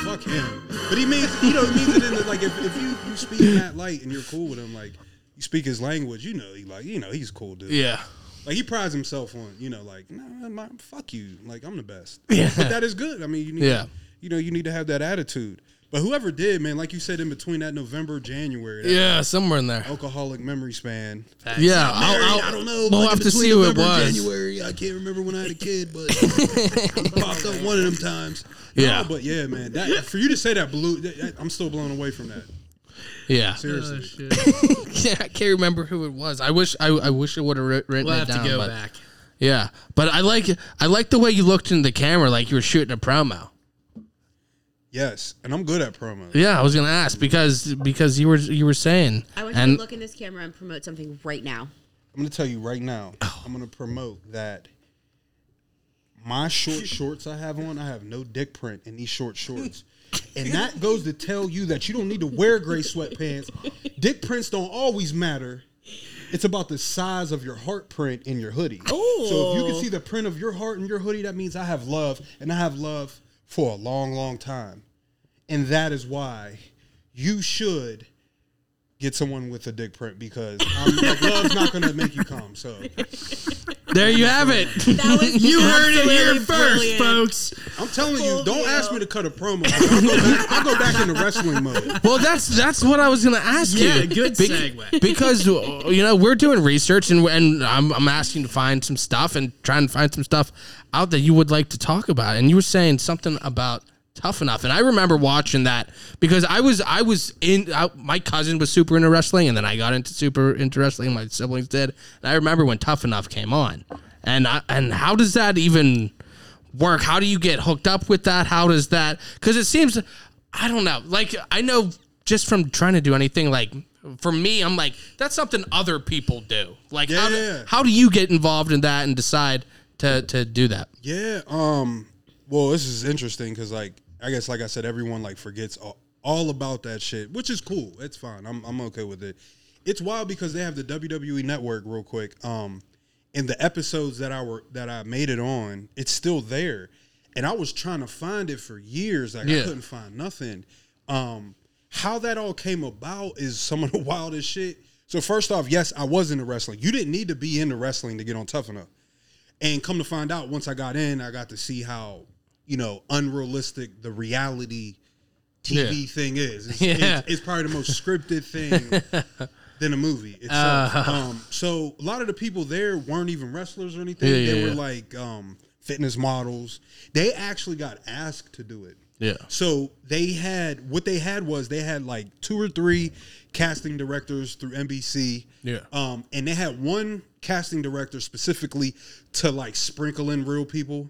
Fuck him. But he means you know he means it in the, like if, if you, you speak Matt light and you're cool with him like you speak his language you know he like you know he's cool dude. yeah. Like he prides himself on you know like nah, my, fuck you like I'm the best. Yeah. But that is good. I mean you need Yeah. you know you need to have that attitude. But whoever did man like you said in between that November January that Yeah, somewhere in there. alcoholic memory span. Yeah, Married, I'll, I'll, I don't know. We'll like have in to see who it November and was. January, I can't remember when I had a kid, but I popped up one of them times. Yeah. No, but yeah, man. That, for you to say that blew, that- that- I'm still blown away from that. Yeah. Seriously. Oh, yeah, I can't remember who it was. I wish I, I wish I would have written We'll it have down. to go but back. Yeah, but I like I like the way you looked in the camera, like you were shooting a promo. Yes, and I'm good at promos. Yeah, I was gonna ask because because you were you were saying I want you and to look in this camera and promote something right now. I'm gonna tell you right now. Oh. I'm gonna promote that my short shorts I have on, I have no dick print in these short shorts. And that goes to tell you that you don't need to wear gray sweatpants. Dick prints don't always matter. It's about the size of your heart print in your hoodie. So if you can see the print of your heart in your hoodie, that means I have love, and I have love for a long, long time. And that is why you should get someone with a dick print because um, like, not gonna make you come. So there you have it. That was You heard it here first, brilliant. folks. I'm telling you, don't deal. ask me to cut a promo. I'll go back, I'll go back into wrestling mode. Well, that's that's what I was gonna ask Yeah, you. good segue. because uh, you know we're doing research and and I'm, I'm asking to find some stuff and trying to find some stuff out that you would like to talk about. And you were saying something about tough enough, and I remember watching that because I was I was in I, my cousin was super into wrestling, and then I got into super into wrestling. My siblings did, and I remember when Tough Enough came on, and I, and how does that even work? How do you get hooked up with that? How does that? Because it seems, I don't know. Like I know just from trying to do anything. Like for me, I'm like that's something other people do. Like how, do, Yeah. how do you get involved in that and decide to to do that? Yeah. Um. Well, this is interesting because, like, I guess, like I said, everyone like forgets all, all about that shit, which is cool. It's fine. I'm I'm okay with it. It's wild because they have the WWE Network real quick. Um, and the episodes that I were that I made it on, it's still there. And I was trying to find it for years. Like I couldn't find nothing. Um, how that all came about is some of the wildest shit. So first off, yes, I was into wrestling. You didn't need to be into wrestling to get on Tough Enough. And come to find out, once I got in, I got to see how you know unrealistic the reality TV Yeah. thing is. It's, Yeah. it's, it's probably the most scripted thing than a movie itself. Uh. um, so a lot of the people there weren't even wrestlers or anything. Yeah, they were like um, fitness models. They actually got asked to do it. Yeah. So they had what they had was they had like two or three casting directors through NBC. Yeah. Um, and they had one casting director specifically to like sprinkle in real people.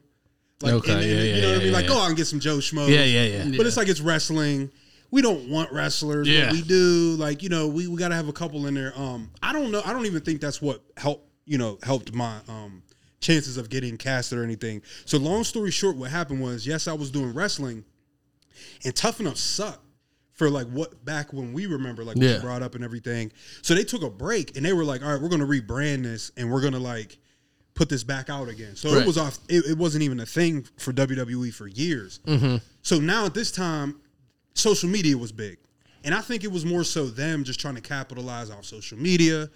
Like, Okay, and- and, yeah, you yeah, know what I yeah, mean? Like, yeah. go out and get some Joe Schmo. Yeah, yeah, yeah. But it's like it's wrestling. We don't want wrestlers, Yeah. but we do. Like, you know, we, we gotta have a couple in there. Um, I don't know. I don't even think that's what helped, you know, helped my um chances of getting casted or anything. So long story short, what happened was, yes, I was doing wrestling, and Tough Enough sucked for like what back when we remember, like what Yeah. you brought up and everything. So they took a break and they were like, all right, we're gonna rebrand this and we're gonna like put this back out again. So Right. it was off. It, it wasn't even a thing for WWE for years. Mm-hmm. So now at this time, social media was big, and I think it was more so them just trying to capitalize off social media,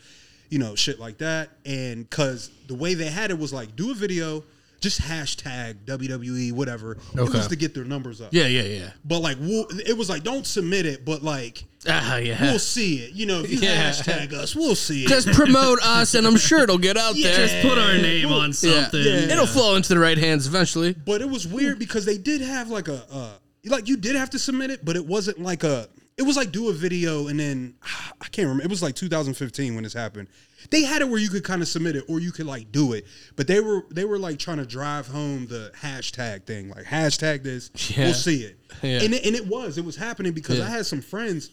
you know, shit like that. And because the way they had it was like, do a video, just hashtag WWE, whatever. It Okay. was to get their numbers up. Yeah, yeah, yeah. But like, we'll, it was like, don't submit it, but like, Ah, yeah. we'll see it. You know, if you Yeah. hashtag us, we'll see it. Just promote us, and I'm sure it'll get out there. Just put our name on something. Yeah. something. It'll flow into the right hands eventually. But it was weird because they did have like a, uh, like you did have to submit it, but it wasn't like a. It was like do a video and then I can't remember. It was like 2015 when this happened. They had it where you could kind of submit it or you could like do it, but they were they were like trying to drive home the hashtag thing, like hashtag this. Yeah. We'll see it, Yeah. and it, and it was it was happening because Yeah. I had some friends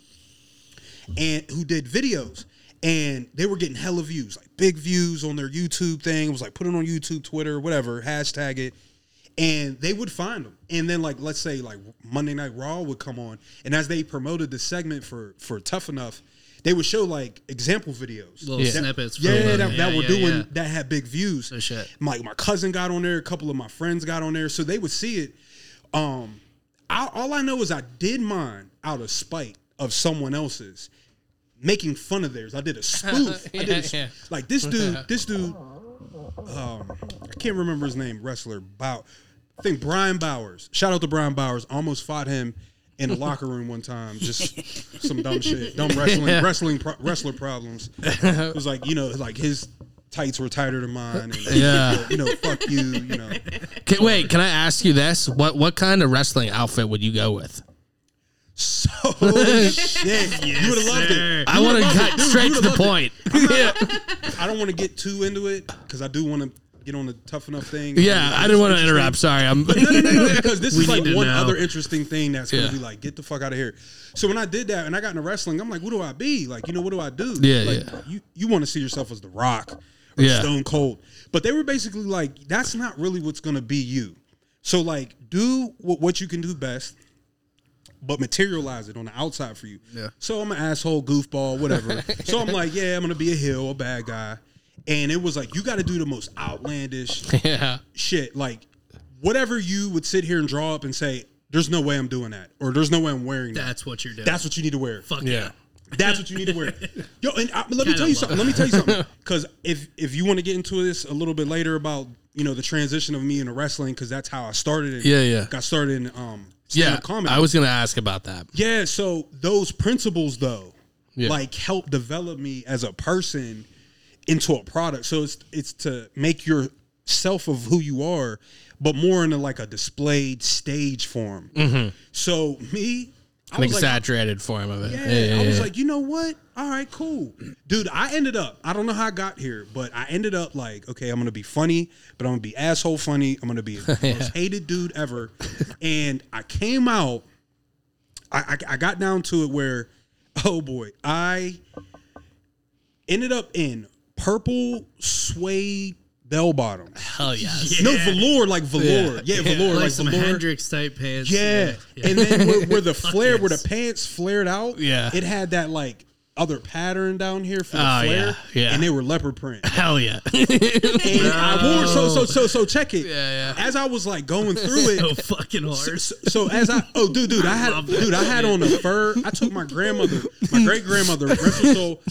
and who did videos and they were getting hella views, like big views on their YouTube thing. It was like put it on YouTube, Twitter, whatever, hashtag it. And they would find them. And then like let's say like Monday Night Raw would come on. And as they promoted the segment for for Tough Enough, they would show like example videos. Little Yeah. snippets. Yeah, from that, them. that were yeah, doing yeah. that had big views. No shit. My my cousin got on there, a couple of my friends got on there, so they would see it. Um, I, all I know is I did mine out of spite of someone else's making fun of theirs. I did a spoof. I did a, Yeah, yeah. like this dude. This dude. Um, I can't remember his name. Wrestler Bow. I think Brian Bowers. Shout out to Brian Bowers. Almost fought him in the locker room one time. Just some dumb shit, dumb wrestling, wrestling, pro- wrestler problems. It was like you know, like his tights were tighter than mine. And, Yeah. you know, fuck you. You know, Can, wait, can I ask you this? What what kind of wrestling outfit would you go with? So shit. you would have loved sir. it. I want to cut straight to the point. yeah. I don't want to get too into it because I do want to get on the tough enough thing. Yeah, I didn't want to interrupt. Sorry, I'm. no, no, no, no, because this is like one know. other interesting thing that's gonna Yeah. be like, get the fuck out of here. So when I did that and I got into wrestling, I'm like, what do I be? Like, you know, what do I do? Yeah, like, yeah. You you want to see yourself as the Rock or Yeah. Stone Cold, but they were basically like, that's not really what's gonna be you. So like, do what, what you can do best. But materialize it on the outside for you. Yeah. So I'm an asshole, goofball, whatever. so I'm like, yeah, I'm gonna be a heel, a bad guy. And it was like, you got to do the most outlandish, yeah. shit like whatever you would sit here and draw up and say there's no way i'm doing that or there's no way i'm wearing that That's what you're doing. that's what you need to wear fuck Yeah. yeah. that's what you need to wear yo and I, let me Kinda tell you love something let me tell you something because if if you want to get into this a little bit later about you know the transition of me into wrestling because that's how i started it Yeah, yeah. got started in um Yeah. stand-up I was gonna ask about that. yeah, so those principles though, Yeah. like help develop me as a person into a product. So it's it's to make yourself of who you are, but more in a, like a displayed stage form. Mm-hmm. So me, I An was like, exaggerated form of it. yeah, I was like, you know what? All right, cool. Dude, I ended up, I don't know how I got here, but I ended up like, okay, I'm gonna be funny, but I'm gonna be asshole funny. I'm gonna be the most hated dude ever. And I came out, I, I I got down to it where, oh boy, I ended up in purple suede bell bottoms. hell yes. No velour, like velour. Yeah, velour, like, like, some velour. Hendrix type pants. Yeah. And then where, where the Fuck flare, where the pants flared out, Yeah. it had that like other pattern down here for the Oh, flare. yeah, yeah. And they were leopard print. Hell yeah. And I wore so so so so check it. Yeah, yeah. As I was like going through it, oh, so it. fucking hard. So, so as I oh dude dude I had love that dude I had on a fur I took my grandmother my great grandmother wrestle soul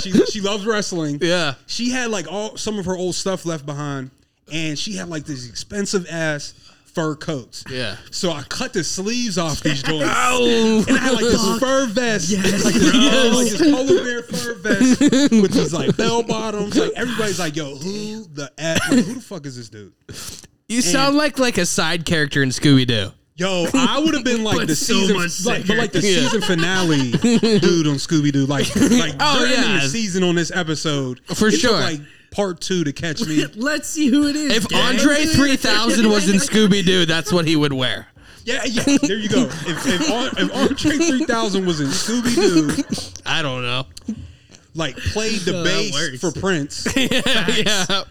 she she loves wrestling Yeah. she had like all some of her old stuff left behind and she had like this expensive ass fur coats Yeah. so I cut the sleeves off these joints Oh. and I had like this fur vest, Yes. like, this, yeah, like this polar bear fur vest which is like bell bottoms. Like everybody's like, "Yo, who the f- like, who the fuck is this dude?" You sound like like a side character in Scooby Doo. Yo, I would have been like the so season, like, but like the. Yeah. season finale dude on Scooby Doo. Like, like Oh, during yeah. the season on this episode, For sure. like part two to catch me. Let's see who it is. If gang. Andre 3000 was in Scooby Doo, that's what he would wear. Yeah, yeah. There you go. If if, if Andre three thousand was in Scooby Doo, I don't know. like played the that bass for Prince. yeah.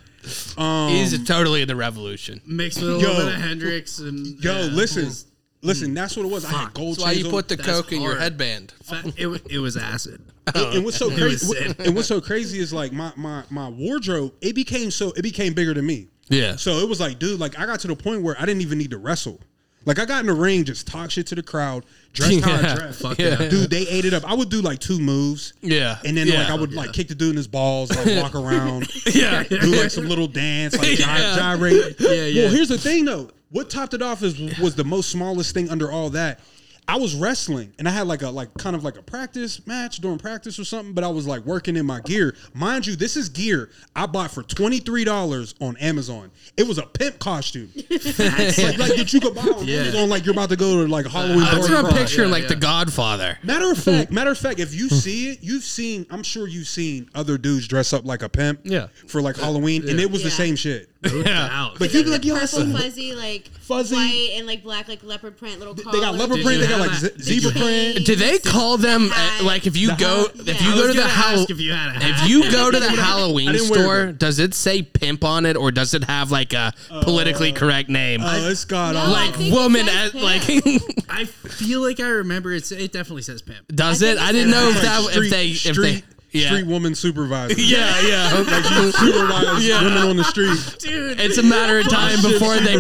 Um, He's totally in the revolution. mixed with a Yo. little bit of Hendrix and Yo, yeah, listen, pulls- listen. Hmm. That's what it was. I had gold That's why chains you on- put the That's coke in your hard. headband. Fa- It, wa- it was acid. and, and what's so It crazy? was and what's so crazy is like my my my wardrobe. It became so it became bigger than me. Yeah. So it was like, dude, like I got to the point where I didn't even need to wrestle. Like I got in the ring, just talk shit to the crowd, dress how I Yeah. dress. Fuck Yeah. yeah. Dude, they ate it up. I would do like two moves. Yeah. And then yeah. like I would like kick the dude in his balls, like walk around, Yeah. do like some little dance, like gy- Yeah. gyrate. Yeah, yeah. Well, here's the thing though. What topped it off is was the most smallest thing under all that. I was wrestling and I had like a like kind of like a practice match during practice or something, but I was like working in my gear. Mind you, this is gear I bought for twenty three dollars on Amazon. It was a pimp costume, like, like that you could buy on Yeah. Amazon. Like you're about to go to like uh, a Halloween. That's party. what I'm Right. picturing, Yeah, like yeah. The Godfather. Matter of fact, matter of fact, if you hmm. see it, you've seen. I'm sure you've seen other dudes dress up like a pimp. Yeah. For like uh, Halloween, and it was the same shit. Yeah. Out. But It's you'd be like like, yo, I purple fuzzy, like Fuzzy. white and like black, like leopard print little collar. They got leopard Did print. They got like that- ze- zebra print. Do they call them uh, like if you The go hat? if you go to the gonna Hall- ask if you had a if you go to the Halloween I didn't wear store, does it say pimp on it or does it have like a politically correct name? Oh, it's god No, awful. I like woman as like I feel like I remember it's it definitely says pimp. does I it? I didn't know if that street, if they if they yeah street woman supervisor. yeah yeah Like you supervise Yeah. women on the street. Dude, It's a matter of time before they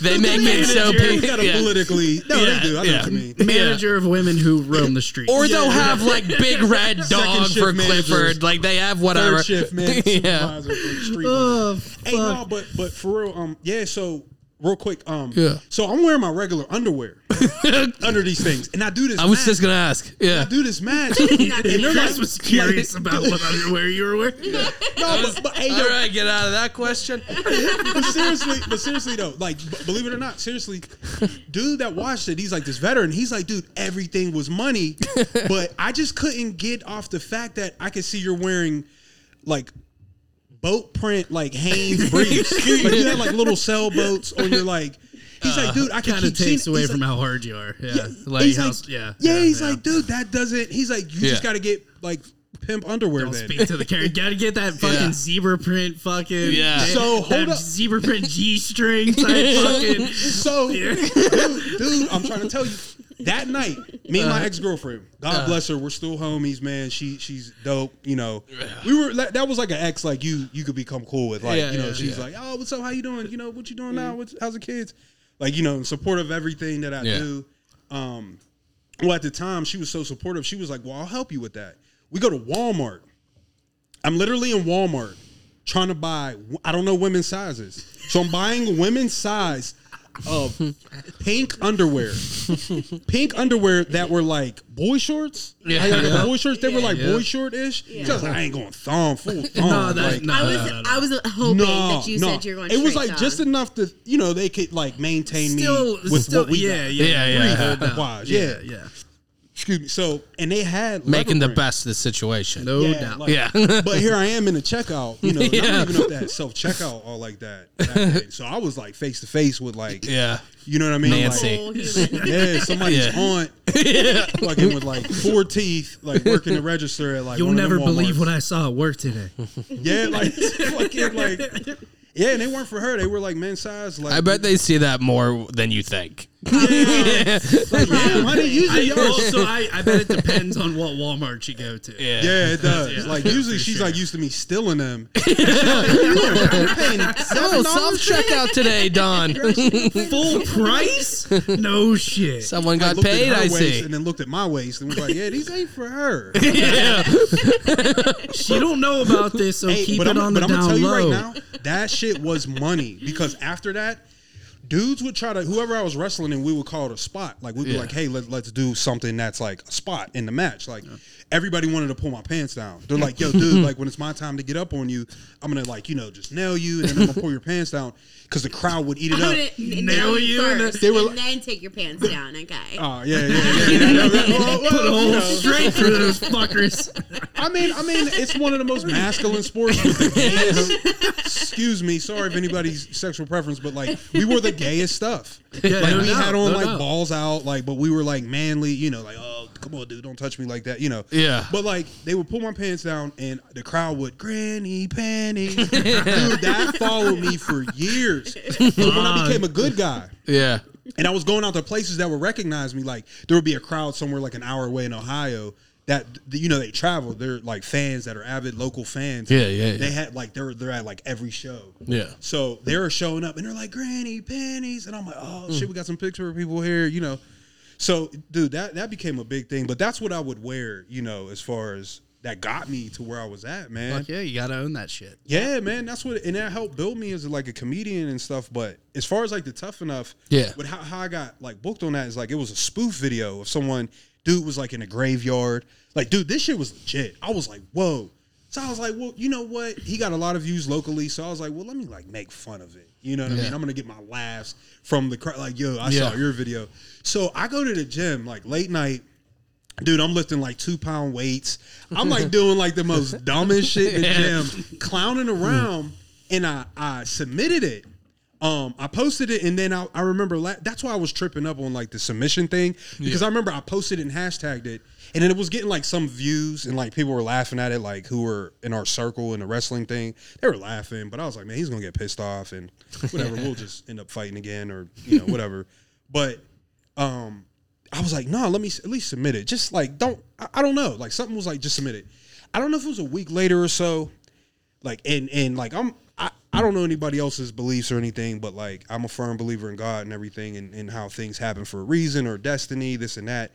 they make it so You big. gotta yeah. politically. No, Yeah, they do. I know yeah. what you mean. manager of women who roam the street, Or they'll have like big red dog shift for managers. Clifford. Like they have whatever. Third shift man yeah. supervisor for street. Oh, Hey, no, but but for real, um, yeah. So real quick, um, Yeah. So I'm wearing my regular underwear under these things, and I do this. I was match. just gonna ask. Yeah. I do this match, and they're Chris like, was curious about what underwear you were wearing. no, but, but hey, yo, All right, get out of that question. but seriously, but seriously though, like b- believe it or not, seriously, dude that watched it, he's like this veteran. He's like, dude, everything was money, but I just couldn't get off the fact that I could see you're wearing like boat print like Hanes briefs. you had like little sailboats on your like. He's like, uh, dude, I can Kind of takes away from like, how hard you are. Yeah, yeah, like he's how, like, yeah, yeah, He's like, dude, that doesn't. He's like, you just got to get like pimp underwear. Don't then. speak to the character. Gotta get that fucking Yeah. zebra print fucking Yeah. that- So, hold that up. zebra print G string type fucking So, Yeah. dude, dude, I'm trying to tell you. That night, me and Uh-huh. my ex girlfriend, God bless her, we're still homies, man. She she's dope, you know. We were that, that was like an ex like you you could become cool with, like Yeah, you know. yeah, she's yeah. like, oh, what's up? How you doing? You know, what you doing now? What's how's the kids? Like you know, in support of everything that I Yeah. do. Um, well, at the time, she was so supportive. She was like, well, I'll help you with that. We go to Walmart. I'm literally in Walmart trying to buy. I don't know women's sizes, so I'm buying women's size of pink underwear, pink underwear that were like boy shorts. Yeah. How you Yeah. boy shorts. They were like Yeah. boy short ish. Just I ain't going thong full thong. No, that- like, no. I was no, no. I was hoping that you said you were going. It was like down. just enough to you know they could like maintain still, me with still what we yeah, got. yeah, Yeah, yeah. Hold yeah, yeah. yeah, Excuse me. So and they had Making the leather best of the situation. no Yeah, doubt. like- Yeah. but here I am in the checkout. You know, Yeah. not even up that self checkout all like that. back. So I was like face to face with like, Yeah. you know what I mean? Nancy. Oh, like, human. yeah, somebody's Yeah. aunt, fucking with like four teeth, like working the register at like. You'll one of never believe what I saw at work today. Yeah, like fucking like. Yeah, and they weren't for her. They were like men's size. Like I bet they see that more than you think. Like, yeah, honey, usually I, y'all. also, I, I bet it depends on what Walmart you go to. Yeah. Yeah, it does. Yeah. Like usually she's sure. like used to me stealing them. Oh, self checkout today, Don. Full price? No shit. Someone got looked at paid, I waist see. and then looked at my waist and was like, "Yeah, these ain't for her." Yeah. She don't know about this, so Hey, keep but it I'm, on but the I'm gonna down tell you low. right now, that shit was money because after that, dudes would try to whoever I was wrestling and we would call it a spot. Like we'd be Yeah. like, "Hey, let, let's do something that's like a spot in the match." Like everybody wanted to pull my pants down. They're like, "Yo, dude, like when it's my time to get up on you, I'm gonna like you know just nail you and then I'm gonna pull your pants down because the crowd would eat it I up." Nail nail you you first, They were and then take your pants down. Okay. Oh yeah, yeah, yeah. yeah, yeah. Well, well, Put a you hole know. straight through those fuckers. I mean, I mean, it's one of the most masculine sports with the gayest. Excuse me, sorry if anybody's sexual preference, but like we wore the gayest stuff. Yeah, like no we doubt, had on no like doubt. balls out, like, but we were like manly, you know, like oh come on, dude, don't touch me like that, you know. Yeah. But like they would pull my pants down, and the crowd would granny panties. dude, that followed me for years. But when I became a good guy. Yeah. And I was going out to places that would recognize me. Like there would be a crowd somewhere like an hour away in Ohio that you know they travel. They're like fans that are avid local fans. Yeah, yeah, yeah. They had like they're they're at like every show. Yeah. So they're showing up and they're like granny panties, and I'm like, oh Mm. shit, we got some picture of people here, you know. So dude, that that became a big thing. But that's what I would wear, you know, as far as that got me to where I was at, man. Fuck yeah, you gotta own that shit. Yeah, man, that's what, and that helped build me as like a comedian and stuff. But as far as like the tough enough, Yeah. But how, how I got like booked on that is like it was a spoof video of someone, dude was like in a graveyard. Like, dude, this shit was legit. I was like, whoa. So I was like, well, you know what? He got a lot of views locally, so I was like, well, let me like make fun of it. You know what I mean? I'm gonna get my laughs from the crowd. Like, yo, I Yeah. saw your video. So I go to the gym like late night. Dude, I'm lifting like two pound weights. I'm like doing like the most dumbest shit in the gym, clowning around, and I I submitted it. Um, I posted it, and then I, I remember la- that's why I was tripping up on like the submission thing because I remember I posted it and hashtagged it, and then it was getting like some views, and like people were laughing at it, like who were in our circle in the wrestling thing, they were laughing, but I was like, man, he's gonna get pissed off, and whatever, we'll just end up fighting again, or you know, whatever. But um, I was like, no, let me at least submit it. Just like, don't, I, I don't know. Like something was like, just submit it. I don't know if it was a week later or so. Like, and, and like, I'm, I, I don't know anybody else's beliefs or anything, but like, I'm a firm believer in God and everything and, and how things happen for a reason or destiny, this and that.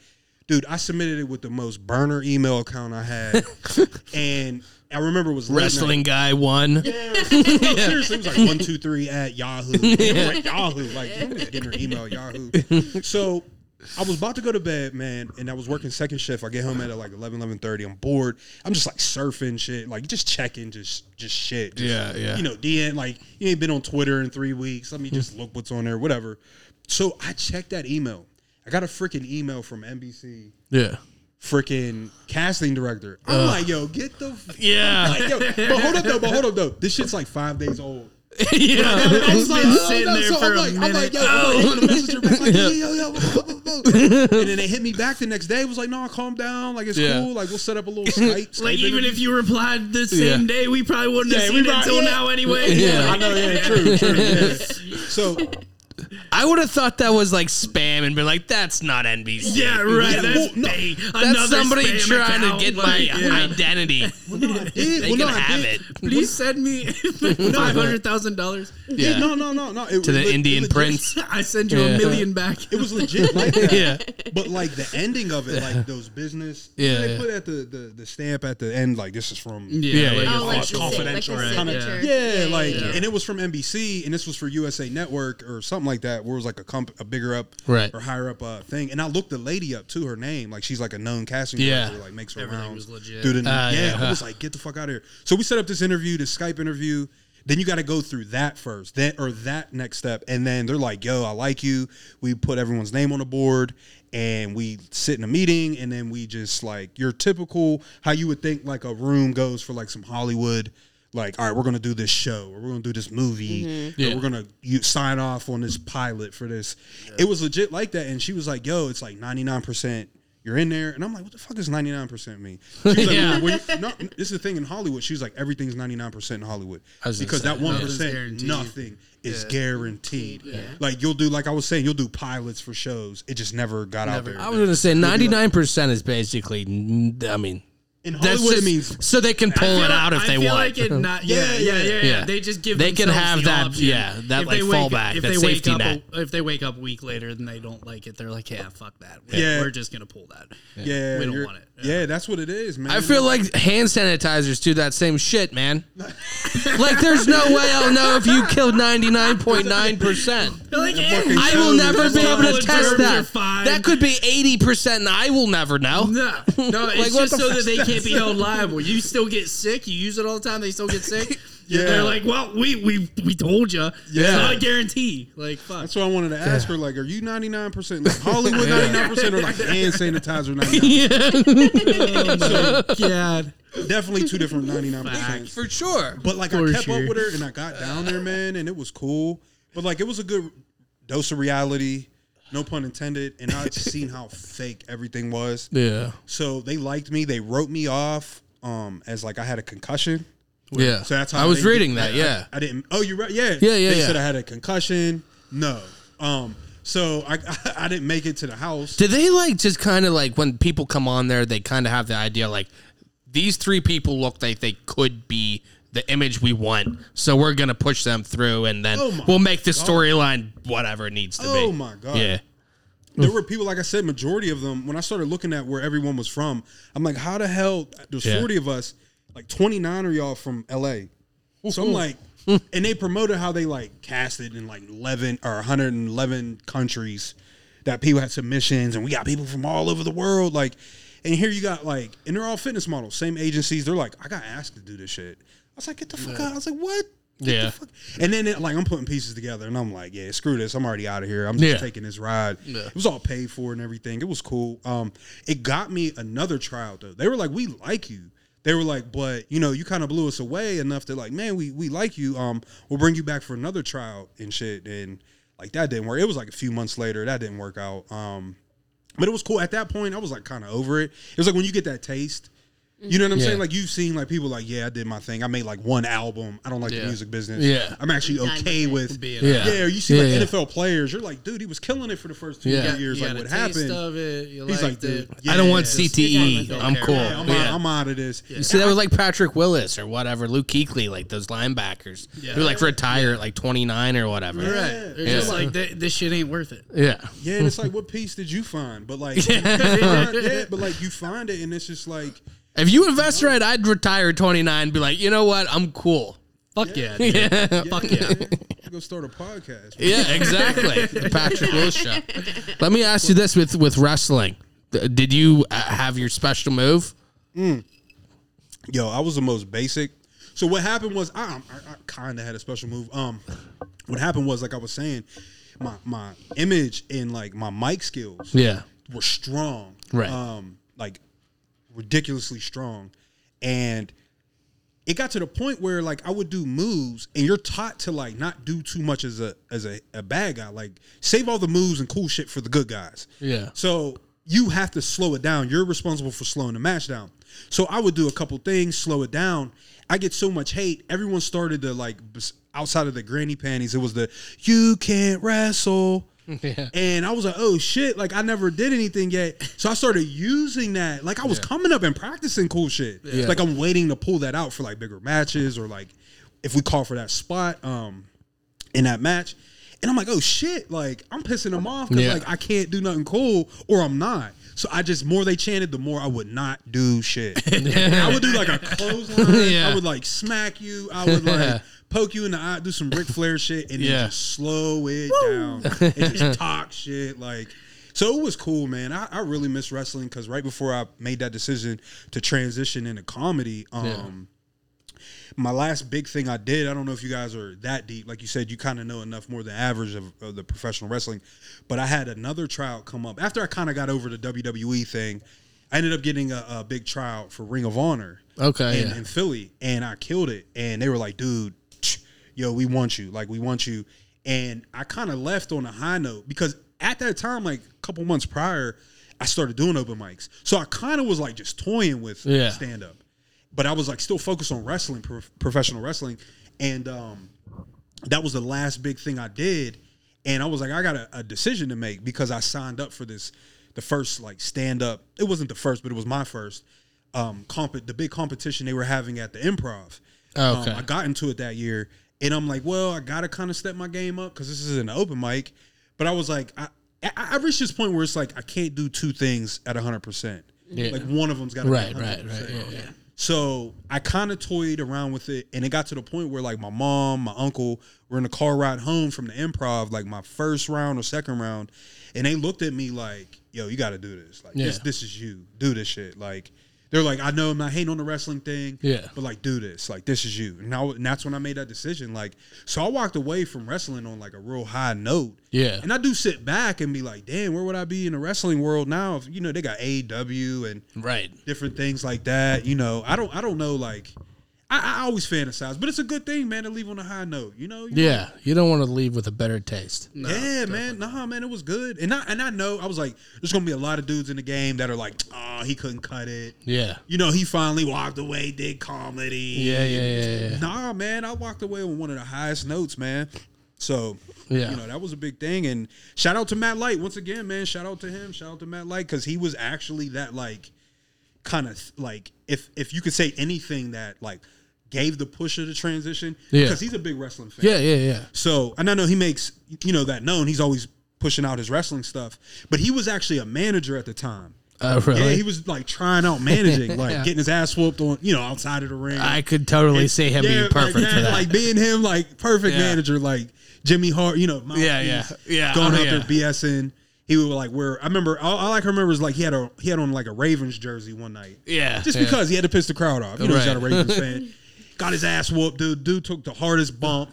Dude, I submitted it with the most burner email account I had. and I remember it was late night. Wrestling guy won. No, seriously, it was like one two three at Yahoo. Was like Yahoo, like getting her email Yahoo. So I was about to go to bed, man, and I was working second shift. I get home at like 11, 11.30. I'm bored. I'm just like surfing shit, like just checking, just just shit. Just, Yeah, yeah. You know, DN, like you ain't been on Twitter in three weeks. Let me just look what's on there, whatever. So I checked that email. I got a freaking email from NBC Yeah. freaking casting director. I'm like, yo, get the f- Yeah. like, yo, but hold up though, but hold up though. This shit's like five days old. yeah. I was like, oh, sitting no. there so for I'm a like, I'm like, minute. yo, oh. I'm like, message her back, like, yo, yo, yo, and then they hit me back the next day. It Was like, no, calm down, like it's Yeah. cool, like we'll set up a little Skype. Skype Like even interview. if you replied the same Yeah. day, we probably wouldn't have seen it until yeah. now anyway. Yeah. I know, yeah, true, true. Yeah. So I would have thought that was like spam and been like, that's not NBC. Yeah, right. Yeah, That's, well, no. bait. That's somebody spam trying account. to get my yeah. identity. I did. They well, can I have did. it. Please send me five hundred thousand dollars. Yeah, Yeah. no, no, no, no. It, To the it- it Indian legit- prince. I send you Yeah. a million back. It was legit like that. Yeah. But like the ending of it, like those business, Yeah, they yeah. put at the, the the stamp at the end, like this is from Yeah, like, yeah. Oh, like confidential, like the right? signature. Yeah, like, and it was from NBC, and this was for USA Network or something like that, where it was like a comp, a bigger up, Right. or higher up uh, thing. And I looked the lady up to her name, like she's like a known casting Yeah. director, like makes her Everything rounds was legit. through the Ah, yeah. yeah. I was like, get the fuck out of here. So we set up this interview, this Skype interview. Then you got to go through that first, then or that next step, and then they're like, "Yo, I like you." We put everyone's name on the board, and we sit in a meeting, and then we just like your typical how you would think like a room goes for like some Hollywood, like, all right, we're gonna do this show, or we're gonna do this movie, mm-hmm. or Yeah. we're gonna you sign off on this pilot for this. It was legit like that, and she was like, "Yo, it's like ninety nine percent." You're in there, and I'm like, "What the fuck does 99 percent mean?" She was like, Yeah. when you- no, this is the thing in Hollywood. She was like, "Everything's 99 percent in Hollywood I was gonna because say, that one Nothing's percent, guaranteed. nothing is guaranteed." Like you'll do, like I was saying, you'll do pilots for shows. It just never got out there. I was gonna say ninety nine percent is basically. I mean, in that's Hollywood, just it means so they can pull it out if I they feel want. Like it not, yeah, Yeah, yeah, yeah, yeah, yeah. They just give. They can have the that- option. yeah, that, If like, wake- fallback, If that they wake safety up, net. A, if they wake up a week later and they don't like it, they're like, yeah, fuck that. We- Yeah. we're just gonna pull that. yeah, we don't you're- want it. Yeah. that's what it is, man. I feel like hand sanitizers do that same shit, man. like, there's no way I'll know if you killed ninety nine point nine percent. Like, fucking I will never be able to test germs that. fine. That could be eighty percent, and I will never know. No, no, it's Like, what just the so fuck that they can't be held liable. You still get sick. You use it all the time. They still get sick. Yeah. they're like, well, we we we told you. Yeah. it's not a guarantee. Like, fuck. That's what I wanted to ask her. Like, are you 99 percent like Hollywood 99 percent or like hand sanitizer 99? oh my god. Definitely two different 99 percent. For sure. But like I kept sure. up with her and I got down there, man, and it was cool. But like it was a good dose of reality, no pun intended. And I just seen how fake everything was. Yeah. So they liked me. They wrote me off um as like I had a concussion. Yeah. So that's how I was reading get- that. I- Yeah. I, I didn't. Oh, you're right. Yeah. Yeah, yeah, They yeah. said I had a concussion. No. Um. So I I didn't make it to the house. Do they like just kind of like when people come on there, they kind of have the idea like these three people look like they could be the image we want, so we're gonna push them through, and then Oh we'll make the storyline whatever it needs to be. Oh my god. Yeah. There were people, like I said, majority of them. When I started looking at where everyone was from, I'm like, how the hell? There's Yeah. 40 of us, like 29 are y'all from LA. So I'm like, and they promoted how they like casted in like 11 or 111 countries that people had submissions, and we got people from all over the world. Like, and here you got like, and they're all fitness models, same agencies. They're like, I got asked to do this shit. I was like, get the fuck out. I was like, what? Get Yeah. the fuck- And then it, like I'm putting pieces together, and I'm like, yeah, screw this. I'm already out of here. I'm just Yeah. taking this ride. It was all paid for and everything. It was cool. Um, it got me another trial though. They were like, we like you. They were like, but you know, you kind of blew us away enough to like, man, we we like you. Um, we'll bring you back for another tryout and shit. And like that didn't work. It was like a few months later that didn't work out. Um, but it was cool. At that point, I was like kind of over it. It was like when you get that taste. You know what I'm Yeah. saying? Like you've seen like people like, yeah, I did my thing. I made like one album. I don't like Yeah. the music business. Yeah. I'm actually okay with it. Being Yeah. yeah, you see Yeah, like yeah. NFL players, you're like, dude, he was killing it for the first two Yeah. years. You Like, got what a taste happened? of it. You He's like, dude, it. yeah, I don't want yeah, CTE. Yeah, I'm cool. Yeah, I'm, Yeah. Out, I'm out of this. You see, that was like Patrick Willis or whatever, Luke Kuechly, like those linebackers who like retire at like 29 or whatever. Right. They're Yeah. just like, this shit ain't worth it. Yeah. Yeah, and it's like, what piece did you find? But like, yeah, but like you find it, and it's just like, If you invest right, I'd retire at 29 and be like, you know what? I'm cool. Fuck yeah. dude. Yeah. Fuck yeah. I go start a podcast. Yeah, exactly. the Patrick Willis show. Let me ask you this with with wrestling. D- Did you uh, have your special move? Yo, I was the most basic. So what happened was I, I, I kind of had a special move. Um, what happened was like I was saying, my my image and like my mic skills Yeah. were strong. Right. Um, like ridiculously strong, and it got to the point where like I would do moves, and you're taught to like not do too much as a as a, a bad guy. Like save all the moves and cool shit for the good guys. Yeah. So you have to slow it down. You're responsible for slowing the match down. So I would do a couple things, slow it down. I get so much hate. Everyone started to like outside of the granny panties. It was the you can't wrestle. Yeah. And I was like, oh shit, like I never did anything yet. So I started using that. Like I was coming up and practicing cool shit. Yeah. Like I'm waiting to pull that out for like bigger matches or like if we call for that spot um in that match. And I'm like, oh shit, like I'm pissing them off because Yeah. like I can't do nothing cool or I'm not. So I just more they chanted, the more I would not do shit. I would do like a clothesline. Yeah. I would like smack you. I would like Yeah. Poke you in the eye, do some Ric Flair shit, and Yeah. then just slow it down and just talk shit. Like, so it was cool, man. I, I really miss wrestling because right before I made that decision to transition into comedy, um, my last big thing I did, I don't know if you guys are that deep. Like you said, you kind of know enough more than average of, of the professional wrestling. But I had another tryout come up after I kind of got over the WWE thing. I ended up getting a, a big tryout for Ring of Honor Okay. in, yeah. in Philly, and I killed it. And they were like, "Dude, yo, we want you. Like, we want you." And I kind of left on a high note because at that time, like a couple months prior, I started doing open mics, so I kind of was like just toying with Yeah. stand up, but I was like still focused on wrestling, prof- professional wrestling, and um, that was the last big thing I did. And I was like, I got a, a decision to make because I signed up for this, the first like stand up. It wasn't the first, but it was my first um comp the big competition they were having at the improv. Oh, okay. Um, I got into it that year, and I'm like, well, I gotta kind of step my game up because this is an open mic. But I was like, I, I I reached this point where it's like I can't do two things at 100. percent Like one of them's got to Right, be 100%. right, right. Yeah, yeah. So I kind of toyed around with it, and it got to the point where like my mom, my uncle were in the car ride home from the improv, like my first round or second round, and they looked at me like, "Yo, you got to do this. Like this, this is you. Do this shit." Like they're like, "I know I'm not hating on the wrestling thing, Yeah. but like do this. Like this is you." And, I, and that's when I made that decision. Like, so I walked away from wrestling on like a real high note. Yeah. And I do sit back and be like, "Damn, where would I be in the wrestling world now? If you know they got AEW and." Right. different things like that. You know, I don't I don't know like I, I always fantasize, but it's a good thing, man, to leave on a high note. You know? You know? Yeah. You don't want to leave with a better taste. yeah, man. Nah, man, it was good. And I and I know I was like, there's gonna be a lot of dudes in the game that are like, oh, he couldn't cut it. Yeah. You know, he finally walked away, did comedy. Yeah, yeah, yeah, yeah. Nah, man, I walked away on one of the highest notes, man. So, Yeah. you know, that was a big thing. And shout out to Matt Light once again, man. Shout out to him. Shout out to Matt Light because he was actually that like kind of like if if you could say anything that like gave the push of the transition Yeah. because he's a big wrestling fan. Yeah, yeah, yeah. So, and I know he makes you know that known. He's always pushing out his wrestling stuff, but he was actually a manager at the time. Oh, really? Yeah, he was like trying out managing, like getting his ass whooped on, you know, outside of the ring. I could totally And- see him yeah, being perfect like, for that. Like being him, like perfect Yeah. manager, like Jimmy Hart, you know, Yeah, yeah. Yeah, going oh, out yeah. there BSing. He would like wear. I remember. All, all I can remember is like he had a he had on like a Ravens jersey one night. yeah. Just yeah. because he had to piss the crowd off. You know, he's not a Right. Ravens fan. Got his ass whooped, dude. Dude took the hardest bump.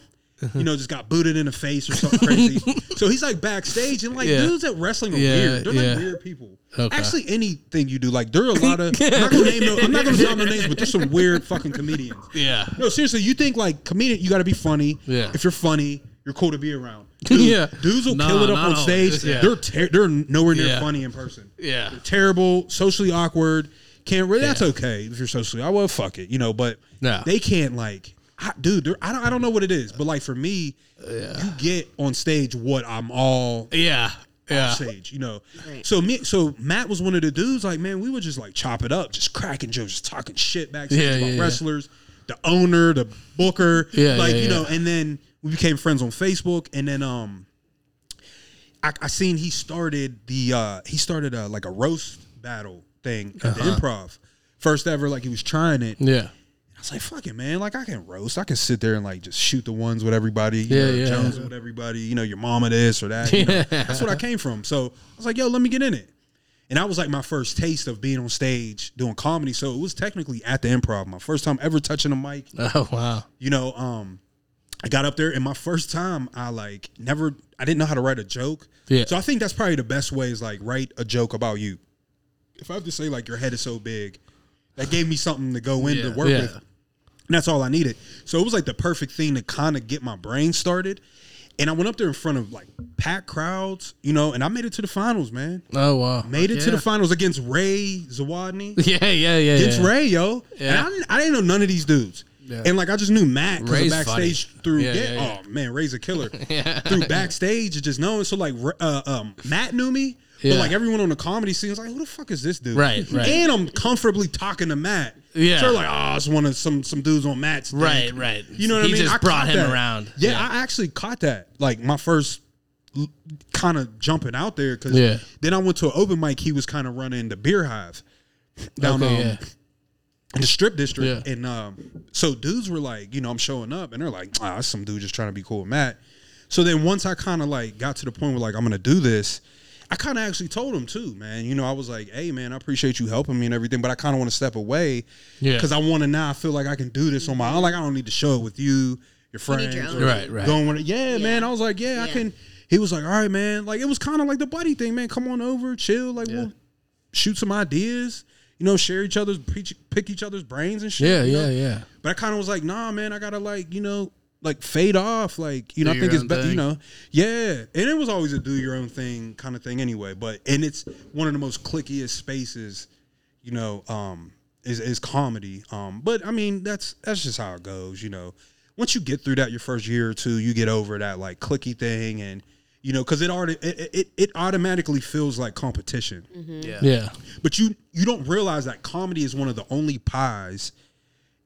You know, just got booted in the face or something crazy. so he's like backstage and like Yeah. dudes at wrestling are Yeah, weird. They're yeah. like weird people. Okay. Actually, anything you do, like there are a lot of. I'm not gonna name. No, I'm not gonna no names, but there's some weird fucking comedians. Yeah. No, seriously, you think like comedian, you got to be funny. Yeah. If you're funny, you're cool to be around. Dude, Yeah. Dudes will No, kill it up not on always. stage. Yeah. They're ter- they're nowhere near Yeah. funny in person. Yeah. They're terrible, socially awkward. Can't really. That's okay if you're socially. I well, fuck it, you know. But No. they can't like, I, dude. I don't. I don't know what it is, but like for me, you get on stage what I'm all Yeah. Yeah. stage, you know. Right. So me, so Matt was one of the dudes. Like, man, we would just like chop it up, just cracking jokes, just talking shit backstage Yeah, about yeah, yeah. wrestlers, the owner, the booker, Yeah, like yeah, you know. And then we became friends on Facebook, and then um, I, I seen he started the uh he started a like a roast battle thing at Uh-huh. the improv, first ever. Like he was trying it. Yeah. I was like, fuck it, man. Like I can roast. I can sit there and like just shoot the ones with everybody. You Yeah, know, yeah. Jones with everybody. You know, your mama this or that. you know. That's what I came from. So I was like, yo, let me get in it. And that was like my first taste of being on stage doing comedy. So it was technically at the improv. My first time ever touching a mic. Oh wow. You know, um, I got up there and my first time I like never I didn't know how to write a joke. Yeah. So I think that's probably the best way is like write a joke about you. If I have to say like your head is so big, that gave me something to go in to work Yeah. with. And that's all I needed. So it was like the perfect thing to kind of get my brain started. And I went up there in front of like packed crowds, you know, and I made it to the finals, man. Oh wow. Made it to the finals against Ray Zawadny. Yeah, yeah, yeah. Against yeah. Ray, yo. Yeah. And I didn't, I didn't know none of these dudes. And like I just knew Matt because backstage funny. through Yeah, yeah, yeah, yeah. oh man, Ray's a killer. yeah. Through backstage just knowing. So like uh, um, Matt knew me, Yeah. but like everyone on the comedy scene was like, who the fuck is this dude? Right, right. And I'm comfortably talking to Matt. Yeah. So they're like, oh, it's one of some some dudes on Matt's. thing." Right, right. You know what He I mean? just I brought him that. around. Yeah, Yeah. I actually caught that. Like my first kind of jumping out there because Yeah. then I went to an open mic. He was kind of running the Beerhive down Okay, um, yeah. in the strip district. Yeah. And um, so dudes were like, you know, I'm showing up and they're like, ah, some dude just trying to be cool with Matt. So then once I kind of like got to the point where like I'm gonna do this, I kind of actually told him too, man. You know, I was like, hey man, I appreciate you helping me and everything, but I kind of want to step away Yeah. because I want to now. I feel like I can do this on my own. Like I don't need to show it with you, your friends, your or Right, right. Going with it. Yeah, man. I was like, yeah, I can. He was like, all right, man. Like it was kind of like the buddy thing, man. Come on over, chill. Like we'll shoot some ideas. You know, share each other's pick each other's brains and shit. Yeah, you know? yeah, yeah. But I kind of was like, nah, man, I gotta like, you know, like fade off. Like, you know, Do I think it's better, you know, yeah. And it was always a do your own thing kind of thing anyway. But and it's one of the most clickiest spaces, you know, um, is is comedy. Um, but I mean, that's that's just how it goes, you know. Once you get through that your first year or two, you get over that like clicky thing and you know, because it already it, it it automatically feels like competition Yeah. Yeah. but you you don't realize that comedy is one of the only pies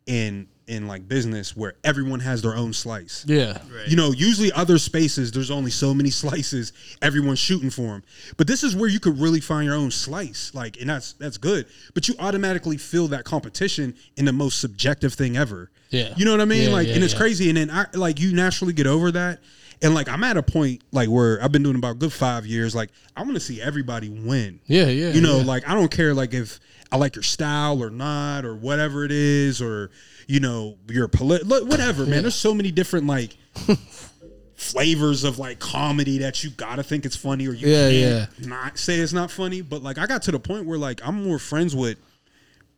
in in like business where everyone has their own slice. Yeah. You know, usually other spaces there's only so many slices everyone's shooting for them. But this is where you could really find your own slice. Like and that's that's good. But you automatically feel that competition in the most subjective thing ever. Yeah. You know what I mean? Yeah, like yeah, and it's yeah. crazy and then I like you naturally get over that. And like I'm at a point like where I've been doing about a good 5 years like I want to see everybody win. Yeah, yeah. You know, yeah. like I don't care like if I like your style or not or whatever it is or you know your polit whatever man. There's so many different like flavors of like comedy that you gotta think it's funny or you Yeah, can't not say it's not funny. But like I got to the point where like I'm more friends with.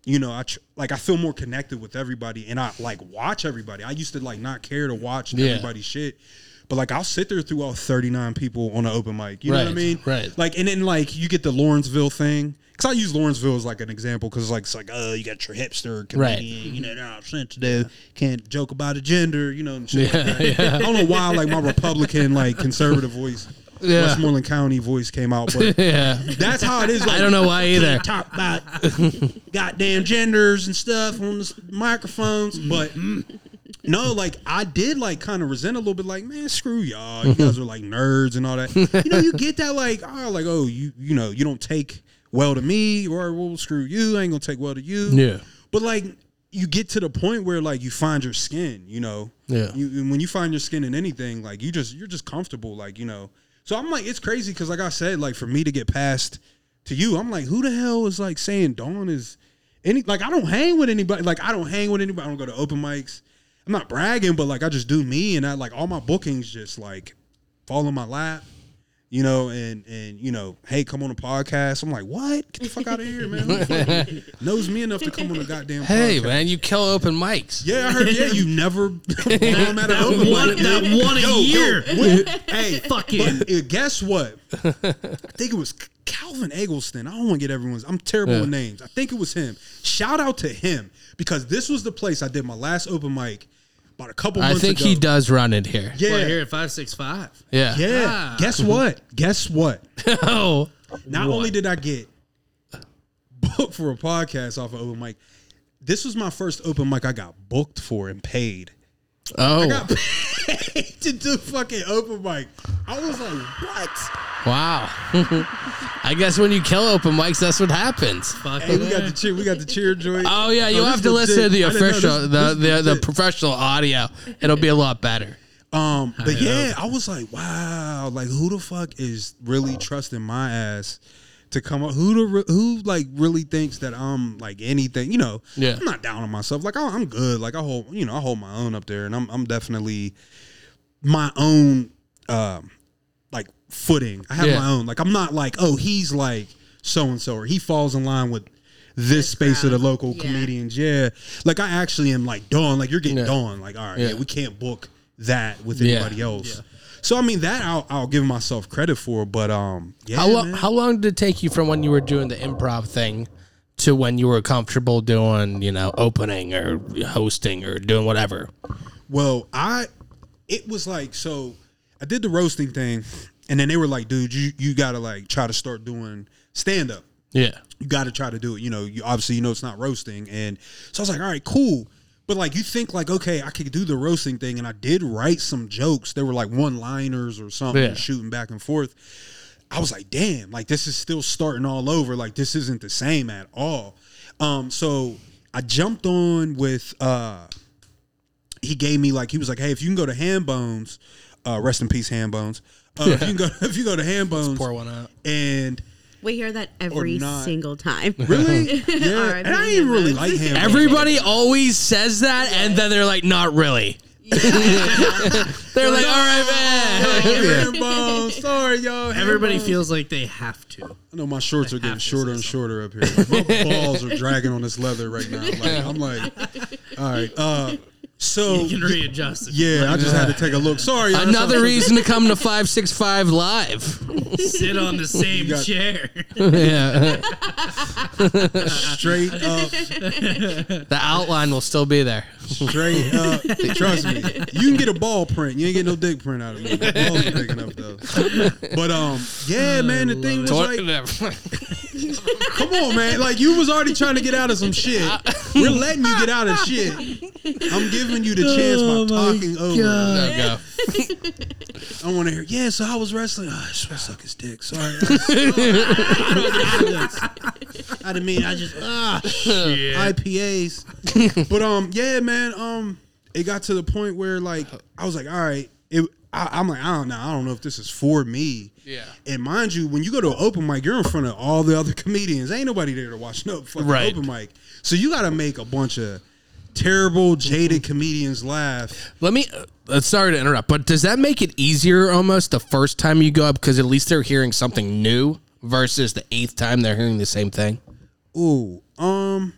You know, I tr- like I feel more connected with everybody, and I like watch everybody. I used to like not care to watch Yeah. everybody's shit, but like I'll sit there through all 39 people on an open mic. You know what I mean? right. Like, and then like you get the Lawrenceville thing. Cause I use Lawrenceville as like an example, cause like it's like, oh, you got your hipster comedian, you know, they're not sensitive, can't joke about a gender, you know, and shit like that. I don't know why like my Republican like conservative voice, Yeah. Westmoreland County voice came out, but yeah. that's how it is. Like, I don't know why either. talk about goddamn genders and stuff on the microphones, mm-hmm. but no, like I did like kind of resent a little bit, like man, screw y'all, you guys are like nerds and all that. You know, you get that like oh, like oh, you you know, you don't take well to me, or well, screw you, I ain't gonna take well to you. Yeah. but like you get to the point where like you find your skin, you know. Yeah. You, and when you find your skin in anything, like you just you're just comfortable, like you know. So I'm like, it's crazy because like I said, like for me to get past to you, I'm like, who the hell is like saying Don is any like I don't hang with anybody. Like I don't hang with anybody. I don't go to open mics. I'm not bragging, but like I just do me, and I like all my bookings just like fall in my lap. You know, and and you know, hey, come on a podcast. I'm like, what? Get the fuck out of here, man. Who the fuck knows me enough to come on a goddamn Hey, podcast? man, you kill open mics. Yeah, I heard. Yeah, you never I'm at an open one- mic. that one a Yo, yo, year. what- hey, Fucking- but, uh, guess what? I think it was Calvin Eggleston. I don't want to get everyone's. I'm terrible Yeah. with names. I think it was him. Shout out to him because this was the place I did my last open mic about a couple I think ago. he does run it here. Yeah, Right here at five six five. Yeah. yeah. Ah. Guess what? Guess what? Oh. Not What? only did I get booked for a podcast off of open mic, this was my first open mic I got booked for and paid. Oh. I got paid to do fucking open mic. I was like, what? Wow. I guess when you kill open mics, that's what happens. Fuck Hey, we got the cheer. We got the cheer joint. Oh yeah, you Oh, this have to was listen to the legit. Know official, this- the this the, was the legit. professional audio. It'll be a lot better. Um, but yeah, I was like, wow, like who the fuck is really trusting my ass to come up? Who the re- who like really thinks that I'm like anything? You know, Yeah. I'm not down on myself. Like I, I'm good. Like I hold, you know, I hold my own up there, and I'm I'm definitely my own, um, like footing. I have Yeah. my own. Like I'm not like, oh, he's like so and so, or he falls in line with this space of the local Yeah. comedians. Yeah, like I actually am like Don. Like you're getting Yeah. Don. Like all right, yeah. Yeah. we can't book that with Yeah. anybody else. So I mean that I'll, I'll give myself credit for, but um, yeah, How long? How long did it take you from when you were doing the improv thing to when you were comfortable doing, you know, opening or hosting or doing whatever? Well, I it was like so I did the roasting thing and then they were like, dude, you you gotta like try to start doing stand up. Yeah. You gotta try to do it. You know, you obviously you know it's not roasting. And so I was like, all right, cool. But like you think like, okay, I could do the roasting thing, and I did write some jokes. They were like one liners or something, Yeah. shooting back and forth. I was like, damn, like this is still starting all over. Like this isn't the same at all. Um, so I jumped on with uh he gave me like he was like, hey, if you can go to Hambone's, uh, rest in peace, Hambone's. Uh, if you can go if you go to Hambone's Pour one out. and We hear that every not. single time. really, yeah, and I didn't even really like Ham. Bones. Everybody always says that, and then they're like, "Not really." they're like, "All right, man." Ham sorry y'all. Everybody Bones. feels like they have to. I know my shorts are getting have to shorter say and shorter up here. My balls are dragging on this leather right now. Like I'm like, all right. Uh, so You can readjust. it. yeah, I just had to take a look. Sorry, y'all. Another reason to come to Five Six Five Live. Sit on the same got- chair. yeah, straight up, the outline will still be there. Straight up. Trust me, you can get a ball print. You ain't get no dick print out of me. My balls are big enough though. But um, yeah, man. The thing was like, come on, man. Like you was already trying to get out of some shit. We're letting you get out of shit. I'm giving you the chance by talking over. There you go. I want to hear. Yeah, so I was wrestling. Oh, I just suck his dick. Sorry. I didn't mean. I just ah IPAs. but um, yeah, man. Um, it got to the point where like I was like, all right. It. I, I'm like, I don't know. I don't know if this is for me. Yeah. And mind you, when you go to an open mic, you're in front of all the other comedians. Ain't nobody there to watch no fucking Right. open mic. So you got to make a bunch of terrible, jaded comedians laugh. Let me. Uh, sorry to interrupt, but does that make it easier almost the first time you go up because at least they're hearing something new versus the eighth time they're hearing the same thing? Ooh, um.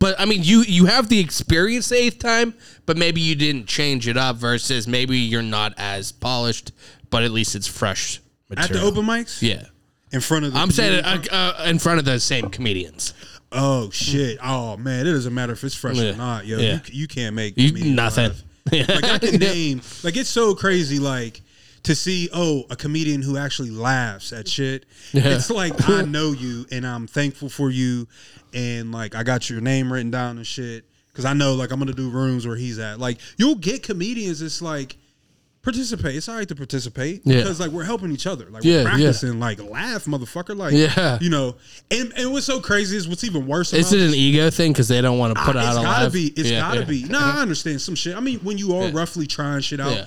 But I mean, you you have the experience the eighth time, but maybe you didn't change it up. Versus maybe you're not as polished, but at least it's fresh At the open mics? yeah. In front of the I'm saying uh, uh, in front of the same comedians. Oh shit! Oh man, it doesn't matter if it's fresh Yeah. or not, yo. Yeah. You, you can't make You, nothing. Like I can name, like it's so crazy, like to see oh a comedian who actually laughs at shit. It's like I know you and I'm thankful for you, and like I got your name written down and shit because I know like I'm gonna do rooms where he's at. Like you'll get comedians. It's like. Participate. It's all right to participate Yeah. because like we're helping each other. Like Yeah, we're yeah. practicing. Like laugh, motherfucker. Like Yeah. you know. And and what's so crazy is what's even worse. Is it an ego thing because they don't want to put Ah, out it's gotta live? be. It's Yeah, gotta yeah. be. No, I understand some shit. I mean, when you are Yeah. roughly trying shit out, Yeah.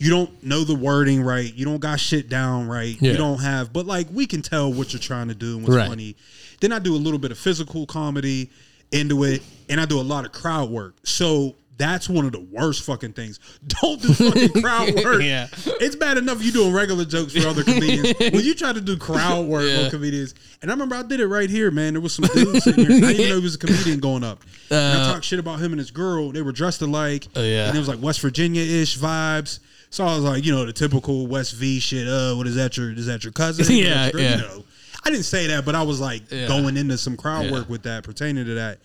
You don't know the wording right. You don't got shit down right. Yeah. You don't have. But like, we can tell what you're trying to do and what's Right. funny. Then I do a little bit of physical comedy into it, and I do a lot of crowd work. So. That's one of the worst fucking things. Don't do fucking crowd work. Yeah. It's bad enough you doing regular jokes for other comedians. when you try to do crowd work Yeah. on comedians, and I remember I did it right here, man. There was some dude sitting here. I didn't even know he was a comedian going up. and I uh, talked shit about him and his girl. They were dressed alike. Oh, yeah. And it was like West Virginia ish vibes. So I was like, you know, the typical West V shit. Uh, what is that? Your is that your cousin? Yeah, your yeah. You know, I didn't say that, but I was like Yeah. going into some crowd Yeah. work with that pertaining to that.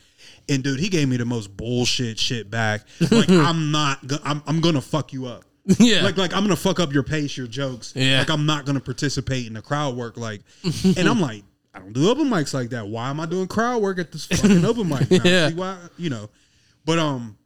And dude, he gave me the most bullshit shit back. Like I'm not. go- I'm, I'm gonna fuck you up. Yeah. Like like I'm gonna fuck up your pace, your jokes. Yeah. Like I'm not gonna participate in the crowd work. Like, and I'm like, I don't do open mics like that. Why am I doing crowd work at this fucking open mic? Now? Yeah. See why? You know, but um,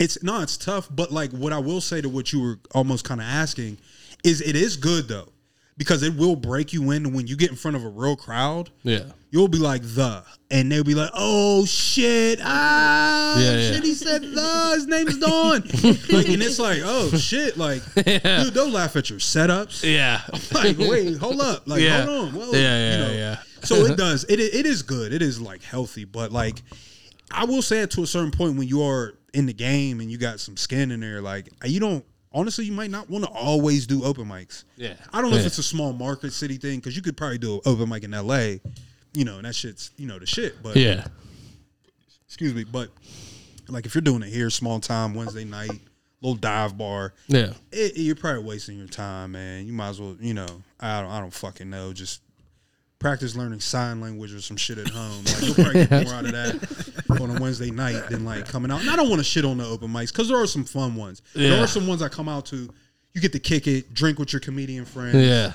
it's no, it's tough. But like, what I will say to what you were almost kind of asking is, it is good though, because it will break you in when you get in front of a real crowd. Yeah. You'll be like the, and they'll be like, "Oh shit, ah, Yeah, yeah. shit." He said the. His name's Don. like, and it's like, oh shit, like, dude, they'll laugh at your setups. Yeah. Like, wait, hold up, like, Yeah. hold on, whoa, Yeah, yeah, you know. yeah. So it does. It it is good. It is like healthy, but like, I will say it to a certain point when you are in the game and you got some skin in there, like you don't. Honestly, you might not want to always do open mics. Yeah. I don't know if it's a small market city thing because you could probably do an open mic in L.A. You know, and that shit's you know the shit. But Yeah. excuse me, but like if you're doing it here, small time Wednesday night, little dive bar, Yeah. it, you're probably wasting your time, man. You might as well, you know, I don't, I don't fucking know, just practice learning sign language or some shit at home. Like you'll probably get more out of that on a Wednesday night than like coming out. And I don't want to shit on the open mics because there are some fun ones. There are some ones I come out to. You get to kick it, drink with your comedian friends, Yeah.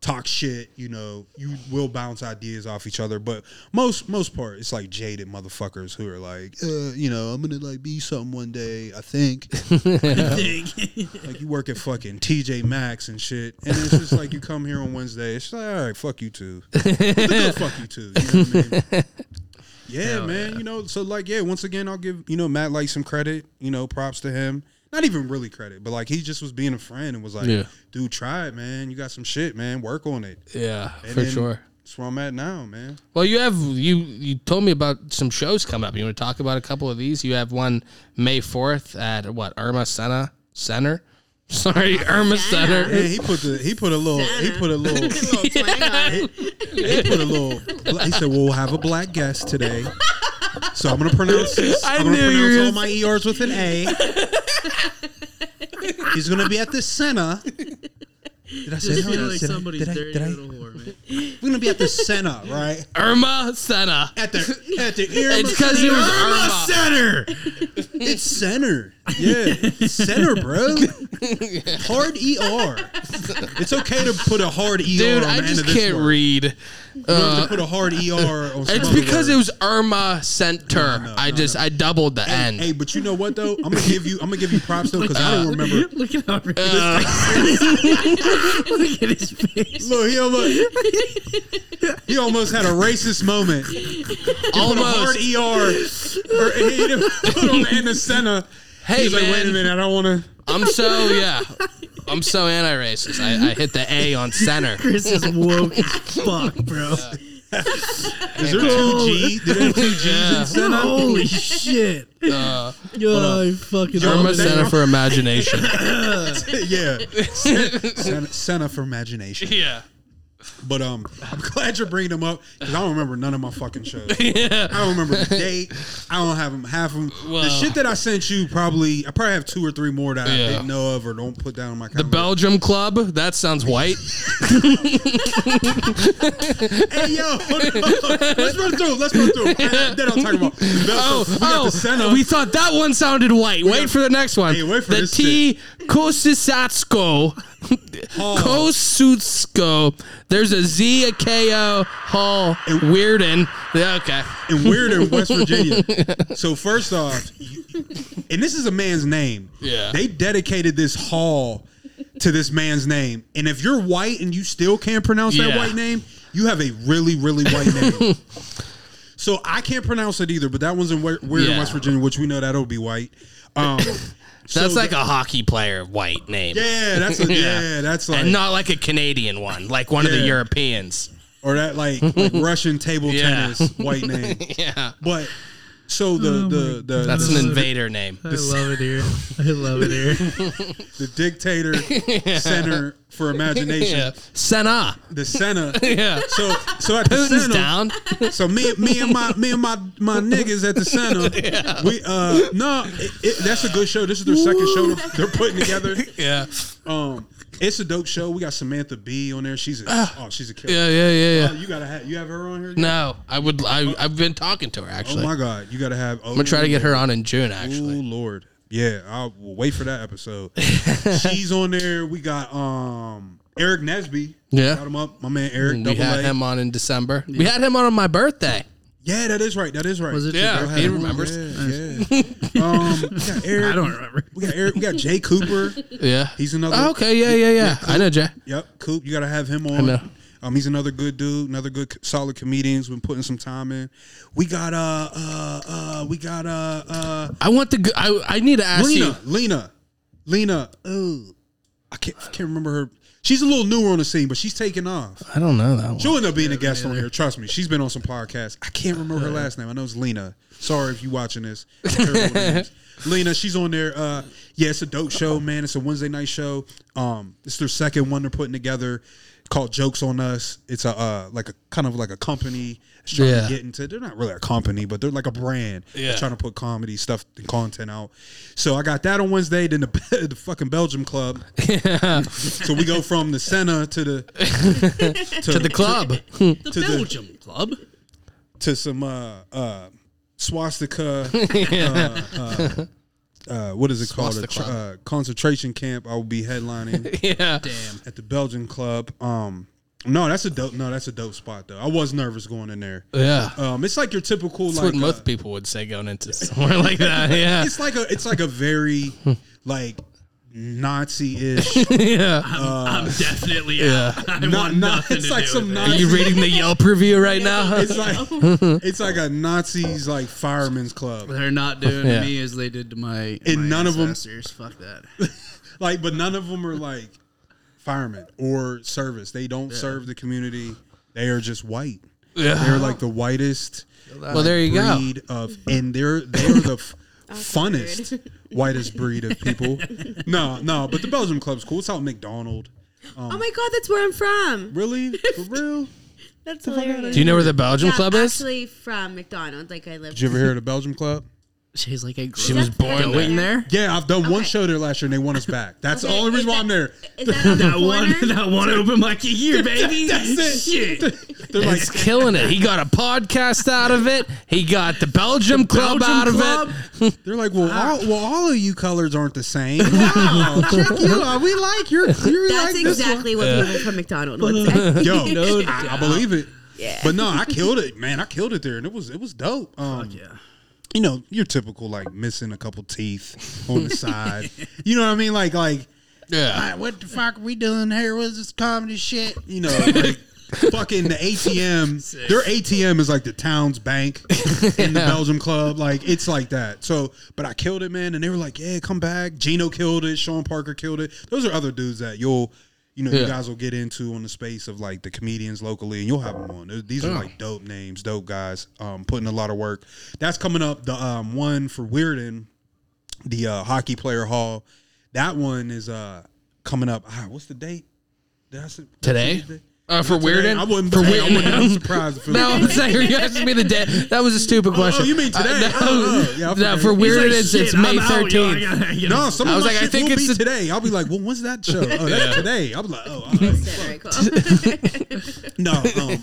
Talk shit. You know, you will bounce ideas off each other, but most most part, it's like jaded motherfuckers who are like, uh, you know, I'm gonna like be something one day. I think like you work at fucking TJ Maxx and shit, and it's just like you come here on Wednesday. It's like, all right, fuck you too. Go fuck you too. You know what I mean? Yeah, man. You know, so like, yeah. Once again, I'll give you know Matt like some credit. You know, props to him. Not even really credit, but like he just was being a friend and was like, Yeah. dude, try it, man. You got some shit, man. Work on it. Yeah. And for sure. That's where I'm at now, man. Well, you have you you told me about some shows coming up. You want to talk about a couple of these? You have one May fourth at what Irma Center Center. Sorry, Irma Center. Yeah, he put the he put a little he put a little Little twang on he put a little. He said, "We'll have a black guest today." So I'm gonna pronounce this. I I'm gonna knew you pronounce all my ERs with an A. He's gonna be at the center. Did I say Just that? feel like Did somebody's did I- dirty did I- little whore, man. We're gonna be at the center, right? Irma Center. At the at the Irma It's because it was Center. Irma. Center. It's center. Yeah, center, bro. Hard ER. It's okay to put a hard ER Dude, on I the end just of this can't word. read. You don't have to put a hard ER on. some It's other because word. it was Irma Center. no, I no, just I doubled the Hey, end. hey, but you know what though? I'm gonna give you. I'm gonna give you props though because I don't remember. Look at how red Uh, Look at his face. Look, he almost, he almost had a racist moment. almost. Hard ER, or he didn't put on the end of center. Hey He's like, wait a minute, I don't want to. I'm so yeah. I'm so anti-racist. I, I hit the A on center. Chris is woke as fuck, bro. Is there two G? Did they have two G's Yeah. in center? Holy shit. Uh, Yo, I fucking Yo, Irma love that- Center that. for Imagination. yeah, center, center for imagination. yeah. But um, I'm glad you're bringing them up because I don't remember none of my fucking shows. Yeah. I don't remember the date. I don't have them half of them. the shit that I sent you, probably I probably have two or three more that I didn't know of or don't put down on my The. Belgium Club. That sounds white. Hey yo, let's run through. Let's run through. Then I'll talk about. Oh, we oh, we thought that one sounded white. Wait got- for the next one. Hey, wait for the this T Kosisatsko. Kosutsko. There's a Z, a KO, Hall, Weirton. Yeah, okay. and weird in West Virginia. So first off, and this is a man's name. Yeah. They dedicated this hall to this man's name. And if you're white and you still can't pronounce that white name, you have a really, really white name. so I can't pronounce it either, but that one's in in Yeah. West Virginia, which we know that'll be white. Um, so That's like the- a hockey player white name. yeah, that's a, yeah. Yeah. that's like And not like a Canadian one, like one of the Europeans. or that like, like Russian table Yeah. tennis white name. Yeah. But so the the the That's the, an invader name. I love it here. I love it here. the dictator center for imagination. Yeah. Senna. The center. Yeah. So so at the Putin's center. down. So me me and my me and my my niggas at the center. We uh no, it, it, that's a good show. This is their second show they're, they're putting together. Yeah. Um, it's a dope show. We got Samantha B on there. She's a oh she's a killer. Yeah, yeah, yeah, yeah. you gotta have you have her on here. No, I would. I, I've been talking to her Oh actually. my god, you gotta have. I'm gonna try to get her on in June. Actually, Oh Lord, yeah, I'll we'll wait for that episode. She's on there. We got um Eric Nesby. Yeah. got him up. My man Eric. we double had A. him on in December. We had him on on my birthday. Yeah, that is right. That is right. Was it Yeah, your he birthday? remembers. Yeah, yeah. um, we got Eric. I don't remember. We got Eric. We got Jay Cooper. Yeah, He's another. Oh, okay, yeah, yeah, yeah. I know Jay. Yep, Coop. You got to have him on. know. Um, he's another good dude, another good solid comedian. Who's been putting some time in. We got uh uh uh we got uh uh I want the. g- I I need to ask Lena you. Lena Lena. Oh, I can't I can't remember her. She's a little newer on the scene, but she's taking off. I don't know that one. She'll end up being a guest on here. Trust me. She's been on some podcasts. I can't remember her last name. I know it's Lena. Sorry if you watching this. Lena, she's on there. Uh, yeah, it's a dope show, man. It's a Wednesday night show. Um, it's their second one they're putting together. called Jokes on Us. It's a uh, like a kind of like a company that's trying Yeah. to get into. They're not really a company, but they're like a brand. Yeah. trying to put comedy stuff and content out. So I got that on Wednesday. Then the the fucking Belgium club. Yeah. so we go from the Senna to the to, To the club. The to the- Belgium club. to some uh uh swastika uh, uh, uh, what is it called a tr- uh, concentration camp i will be headlining yeah. Damn. at the belgian club um no that's a dope no that's a dope spot though i was nervous going in there Yeah. um it's like your typical That's like what most uh, people would say going into somewhere like that. Yeah. it's like a it's like a very like nazi-ish yeah. Uh, I'm definitely Yeah. out. I not, want not, nothing it's to like do some with it. Are you reading the Yelp review right now? it's like it's like a nazis like firemen's club They're not doing Yeah. me as they did to my, And my none of 'em- ancestors. Fuck that. like but none of them are like firemen or service they don't serve the community they are just white Yeah. they're like the whitest Well, there you go. breed of and they're they're the f- funnest whitest breed of people no no but the belgium club's cool it's out in mcdonald um, oh my god, that's where I'm from. really for real That's hilarious. Do you know where the Belgium Yeah, club is? I'm actually, from McDonald's. Like I live. did you ever hear of the belgium club She's like a She was born going there. there. yeah i've done one Okay. show there last year and they want us back that's the Okay, only is reason why that- i'm there Is that on the That one, corner? that one open mic a year, baby. That's it. Shit. they're like He's killing it. He got a podcast out of it. He got the Belgium club Belgium out of club? it. They're like, well, all, well, all of you colors aren't the same. Wow, check you out. We like your. You That's like this one. exactly what people from McDonald's would say. Yo, No I, I believe it. Yeah. But no, I killed it, man. I killed it there, and it was it was dope. Um, Yeah. You know, your typical like missing a couple teeth on the side. You know what I mean? Like like, Yeah. what the fuck are we doing here? What's this comedy shit? You know, like fucking the ATM. Their ATM is like the town's bank in the Belgium club. Like it's like that. So, but I killed it, man. And they were like, "Yeah, come back." Gino killed it. Sean Parker killed it. Those are other dudes that you'll. You know, you guys will get into on the space of like the comedians locally, and you'll have them on. These are like dope names, dope guys, um, putting a lot of work. That's coming up. The um, one for Weirton, the uh, hockey player hall. That one is uh coming up. Ah, what's the date? Did I say Today? Uh, for Not. Weirton? I wouldn't. For hey, I wouldn't be surprised if it No, I'm saying you asked me the day. That was a stupid question. oh, you mean today? Uh, no, Oh, oh, yeah, no, for He's Weirton, like, it's, it's May I'm out, yo, I 13th. gotta- you No, know. some I was my like, I shit think will it's be the- today. I'll be like, well, when's that show? Oh, that's today. I'll be like, oh, all right. Very cool. no, um,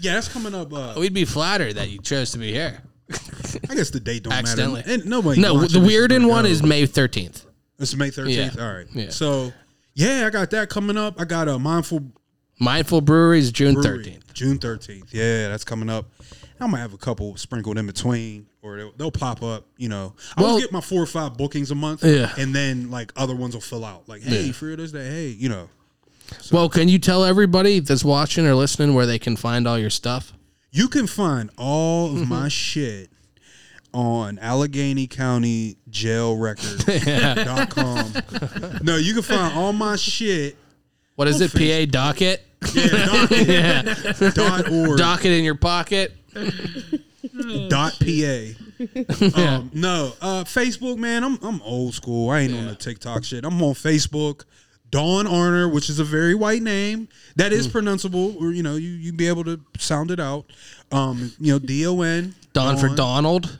yeah, that's coming up. Uh, We'd be flattered that you chose to be here. I guess the date don't Accidentally. matter. And nobody. No, the this Weirton one is May 13th. It's May thirteenth. All right. Yeah. So yeah, I got that coming up. I got a mindful Mindful Breweries, June Brewery, 13th. June thirteenth. Yeah, that's coming up. I might have a couple sprinkled in between, or they'll, they'll pop up. You know, I Well- will get my four or five bookings a month. Yeah. and then like other ones will fill out. Like, hey, Yeah. for this day, hey, you know, Well, can you tell everybody that's watching or listening where they can find all your stuff? you can find all of Mm-hmm. my shit on Allegheny County Jail Record.com. no, you can find all my shit. What is it? PA docket? Yeah, docket, dot org. Docket in your pocket? dot pa. Um, no, uh, Facebook, man. I'm I'm old school. I ain't on the TikTok shit. I'm on Facebook. Don Arner, which is a very white name that is Hmm. pronounceable, or you know, you you be able to sound it out. Um, you know, D O N. Don for Donald?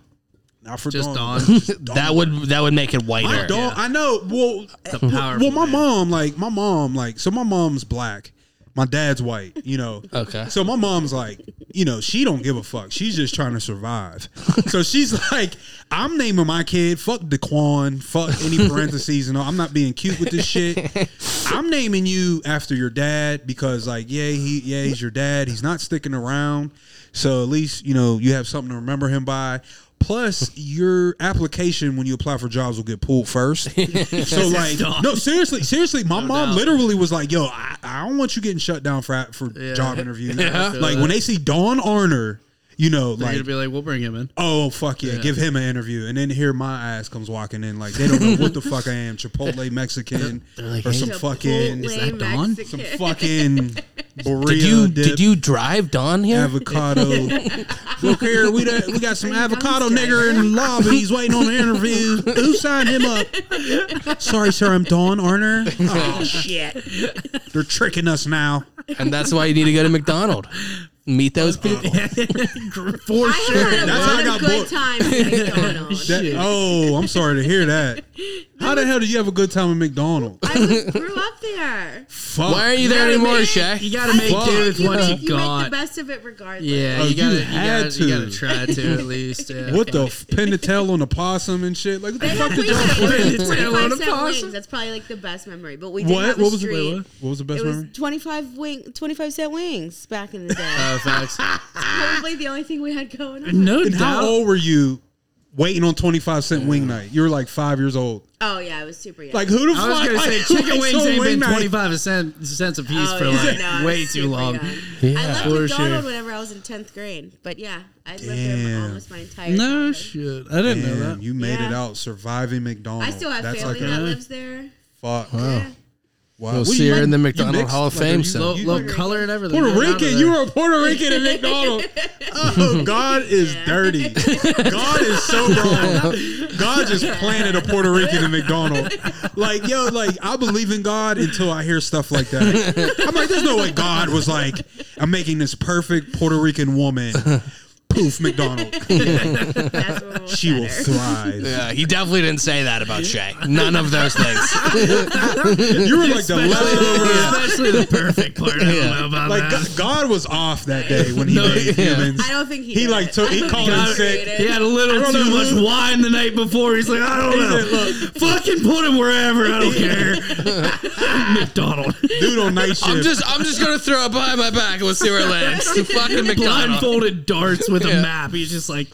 Not for Just Don. Don. That would that would make it My whiter. dog, I know. Well, The well, powerful my man. mom, like my mom, like so. My mom's black. My dad's white. You know. Okay. So my mom's like, you know, she don't give a fuck. She's just trying to survive. so she's like, I'm naming my kid fuck Daquan, fuck any parentheses and all. I'm not being cute with this shit. I'm naming you after your dad because like, yeah, he yeah, he's your dad. He's not sticking around. So at least, you know, you have something to remember him by. Plus, your application when you apply for jobs will get pulled first. so, like, no, seriously, seriously, my mom doubt. literally was like, "Yo, I, I don't want you getting shut down for for Yeah. job interview." Yeah. Like when they see Don Arner, you know, They're like, gonna be like, we'll bring him in. oh fuck yeah, Yeah. give him an interview, and then here my ass comes walking in like they don't know what the fuck I am, Chipotle Mexican like, or "Hey, some fucking Is that Don? some fucking burrito Did you dip. did you drive Don here? avocado. Look here, we done, we got some avocado nigger in the lobby. He's waiting on the interview. Who signed him up? Sorry, sir, I'm Don Arner. Oh shit, they're tricking us now. and that's why you need to go to McDonald's. Meet those people. For I sure. had a That's how I lot got of good bored. times at McDonald's. That- oh, I'm sorry to hear that. How the hell did you have a good time at McDonald's? I was, grew up there. Fuck. Why are you there anymore, Shay? You gotta make Fuck. do with what make, you you make the best of it regardless. Yeah, Oh, you you gotta, you, had gotta, you gotta try to at least. Yeah. What the f- pin the tail on the possum and shit? Like what the fuck have did y'all wings play? there. Tail on a 25 cent possum? wings. That's probably like the best memory. But we did What? have a What was the street. wait, what? What was the best It was memory? 25 wing, 25 cent wings back in the day. Oh, facts. Probably the only thing we had going on. No And how old were you waiting on 25 cent wing night? You were like five years old. Oh yeah, I was super young. Like who the I was fuck? gonna like, say chicken likes wings on ain't wing been night? twenty five cent cents a piece Oh, for yeah, like no, I way too super long. young. Yeah. I left For McDonald's sure. whenever I was in tenth grade. But yeah, I lived there Damn. my, almost my entire No childhood. shit, I didn't know Damn, that. you made it Yeah. out surviving McDonald's. I still have That's family like that a, lives there. fuck. Yeah. Wow. We'll What do see her in the You McDonald? Hall of Like, Fame you- soon. Low, low color and everything. Puerto Right out of Rican, you were a Puerto Rican at McDonald's. Oh, God is dirty. God is so wrong. God just planted a Puerto Rican in McDonald's. Like, yo, like I believe in God until I hear stuff like that. I'm like, there's no way God was like, I'm making this perfect Puerto Rican woman. Poof, McDonald. That's what we'll She will better. thrive. Yeah, he definitely didn't say that about Shay. None of those things. You were like the leftover. especially the perfect part. I don't know about Like that. God, God was off that day when he No, made yeah. humans. I don't think he. He did like it. took- he I don't called think in he sick. did He had a little too know much wine the night before. He's like, I don't know. Fucking put him wherever. I don't care. McDonald. Dude on night shift. I'm just I'm just gonna throw it behind my back and we'll see where it lands. Fucking McDonald. Blindfolded darts with Yeah. map. He's just like,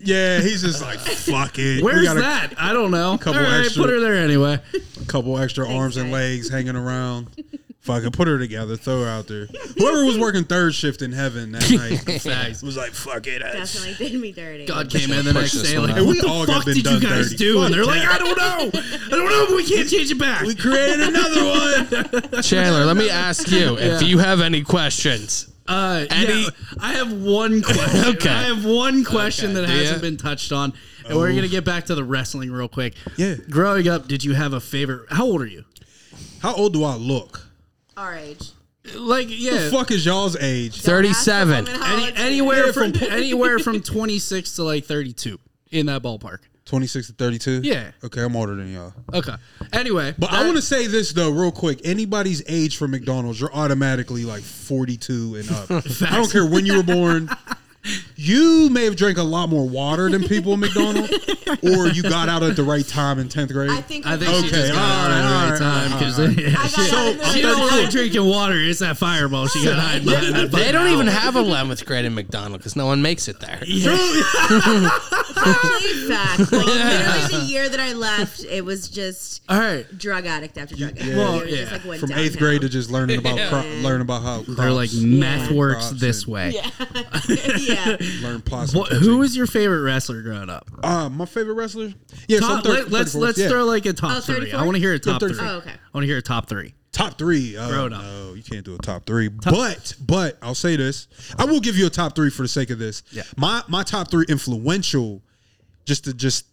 yeah, he's just like fuck it. We where's got a that? I don't know. couple All right, extra- put her there anyway. A couple extra arms and legs hanging around. Fucking put her together, throw her out there. Whoever was working third shift in heaven that night Facts. was like, "Fuck it." I- Definitely did me dirty. God came in the Push next this day one like, out. what We the all got fuck been did you done guys dirty. do? And they're like. I don't know. I don't know, but we can't change it back. We created another one. Chandler, let me ask you if Yeah. you have any questions. Uh, Any- yeah, I have one question. Okay. I have one question Okay. that hasn't ya? been touched on, and we're gonna get back to the wrestling real quick. Yeah. Growing up, did you have a favorite? How old are you? How old do I look? Our age. Like, yeah, The fuck is y'all's age? Thirty-seven. Don't ask the woman how any, anywhere Yeah, from from- anywhere from twenty six to like thirty two in that ballpark. Twenty six to thirty two. Yeah. Okay, I'm older than y'all. Okay. Anyway, But I want to say this though, real quick. Anybody's age for McDonald's, you're automatically like 42 and up. I don't care when you were born. You may have drank a lot more water than people in McDonald's, or you got out at the right time in 10th grade. I think. I think she Okay, just got out at the all right right, time because right, yeah, I she, got out in the she don't like drinking water. It's that fireball she got hiding behind that. They don't fucking even owl. have 11th grade in McDonald because no one makes it there. Actually, fact. Like literally the year that I left, it was just All right. drug addict after drug addict. Well, It was just, like, From downhill. eighth grade to just learning about cro- learning about how They're like crops- meth works this and- way. Yeah. learn plastic. What, who was your favorite wrestler growing up? uh, my favorite wrestler? Yeah, so I'm thir- let, let's let's yeah. throw like a top Oh, three. I want to hear a top three. Oh, okay. I want to hear a top three. top three. Uh, Grown up. No, you can't do a top three. But but I'll say this: I will give you a top three for the sake of this. Yeah. My my top three influential, just to just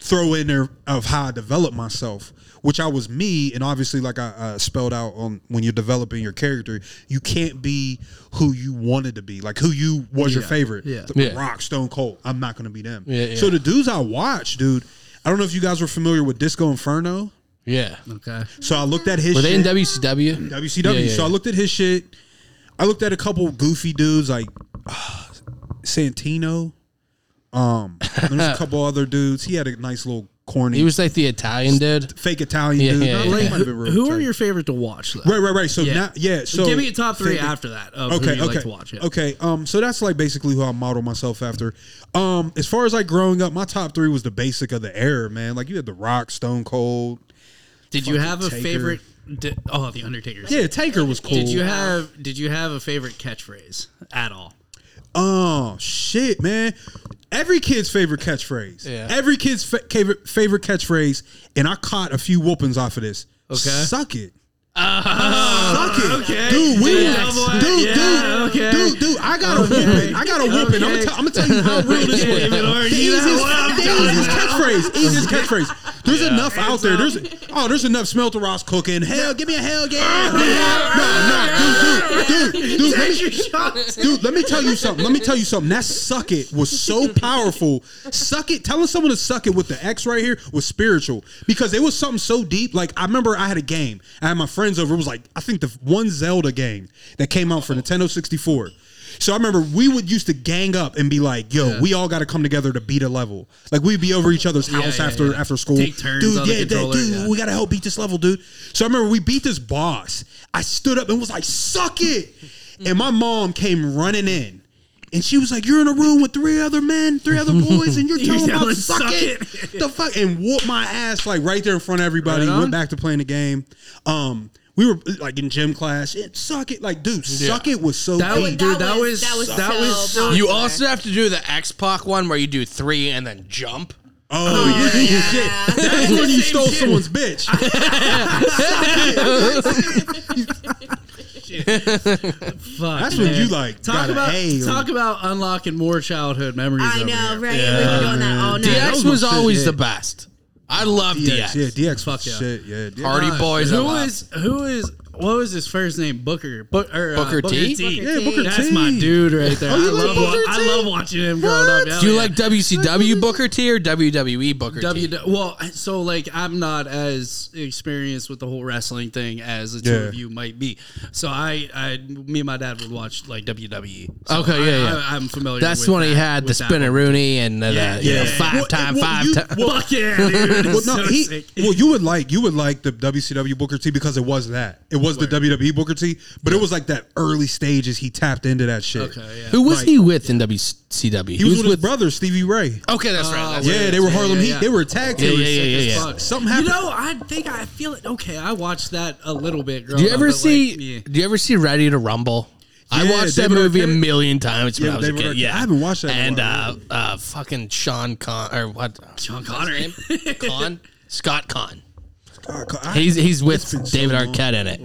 throw in there of how I developed myself, which I was me, and obviously, like I uh, spelled out on when you're developing your character, you can't be who you wanted to be, like who you was your favorite. Yeah. The Yeah. Rock, Stone Cold. I'm not going to be them. Yeah, yeah. So the dudes I watched, dude. I don't know if you guys were familiar with Disco Inferno. Yeah. Okay. So I looked at his. Were they in shit. WCW? WCW. Yeah, yeah, so I looked at his shit. I looked at a couple goofy dudes like uh, Santino. Um, there's a couple other dudes. He had a nice little corny, He was like the Italian dude. fake Italian Yeah, dude. yeah, He yeah. might have been Who are your favorite to watch though? right, right, right? So Yeah. now, yeah. So Give me a top three fake- after that of Okay, who you okay, like to watch. Yeah. okay. Um, so that's like basically who I model myself after. Um, as far as like growing up, my top three was the basic of the era, man. Like you had the Rock, Stone Cold. Did you have a Taker. favorite? Di- oh, the Undertaker. Yeah, Taker was cool. Did you have Did you have a favorite catchphrase at all? Oh shit, man! Every kid's favorite catchphrase. Yeah. Every kid's fa- favorite favorite catchphrase, and I caught a few whoopings off of this. Okay. Suck it. Suck it, okay. dude. We Yeah, was, boy. dude, Yeah, dude, okay. dude, dude. I got a whooping. I got a whooping. I'm, Okay. gonna tell, I'm gonna tell you how real this was. even The argue that easiest, the easiest catchphrase. Easiest catchphrase. There's enough out there. There's oh, there's enough smelter Ross cooking. Hell, give me a hell yeah. no, no, dude, dude, dude, dude. Let me, Dude, let me tell you something. Let me tell you something. That suck it was so powerful. Suck it, telling someone to suck it with the X right here was spiritual because it was something so deep. Like I remember I had a game. I had my friends over. It was like I think the one Zelda game that came out for Nintendo 64. So I remember we would used to gang up and be like, "Yo, we all got to come together to beat a level." Like we'd be over each other's house yeah, after yeah. after school. Take turns dude, yeah, dude, yeah. we got to help beat this level, dude. So I remember we beat this boss. I stood up and was like, "Suck it!" And my mom came running in. And she was like, "You're in a room with three other men, three other boys, and you're You're telling them to suck, suck it. the fuck, and whoop my ass like right there in front of everybody. Right. Went back to playing the game. Um, we were like in gym class. It, suck it, like dude, suck it was so. That deep. was, that dude, that was- was that was that was so popular. You also have to do the X Pac one where you do three and then jump. Oh, yeah, shit. That's when you stole someone's bitch. fuck. That's when man. you like talk about A on- talk about unlocking more childhood memories. I over know, here. right? We've been doing that all night. DX was was my shit, always the best. I love DX, DX. yeah, DX, Fuck fuck yeah. shit, yeah. DX. Hardy Uh, Boys. I Who love. is who is what was his first name? Booker. Book, or, uh, Booker T? Yeah, Booker That's T. my dude right there. Oh, you I like love Booker wa- I T? love watching him growing up. Hell Do you yeah. like WCW Booker T or WWE Booker W T? well, so like I'm not as experienced with the whole wrestling thing as the two Yeah. of you might be. So I, I, me and my dad would watch like WWE. So Okay, yeah, I, yeah. I, am familiar. With. That's with when he that- had the with that spinner. Rooney and uh, Yeah, the you know, yeah. five Well, time, well, five you- time. well, Fuck yeah, dude! Well, no, he. Well, you would like you would like the WCW Booker T because it was that. It was the WWE Booker T, but it was like that early stages. He tapped into that shit. Okay, yeah. Who was Like- he with in WCW? He was with his brother Stevie Ray. Okay, that's right. That's Yeah, right. they were yeah, Harlem yeah, Heat. yeah. They were a tag Yeah, team. yeah, yeah, yeah, Sick yeah. fuck. Something happened. You know, I think I feel it. Okay, I watched that a little bit. Do you ever see? Do you ever see Ready to Rumble? I Yeah, watched that David movie a Arquette. million times when Yeah, I was a David kid. Arquette. Yeah, I haven't watched that in a And while. uh, uh, fucking Sean Con or what? Sean What's Connery. name? Con Scott Caan. I- He's he's with been so David. Arquette in it.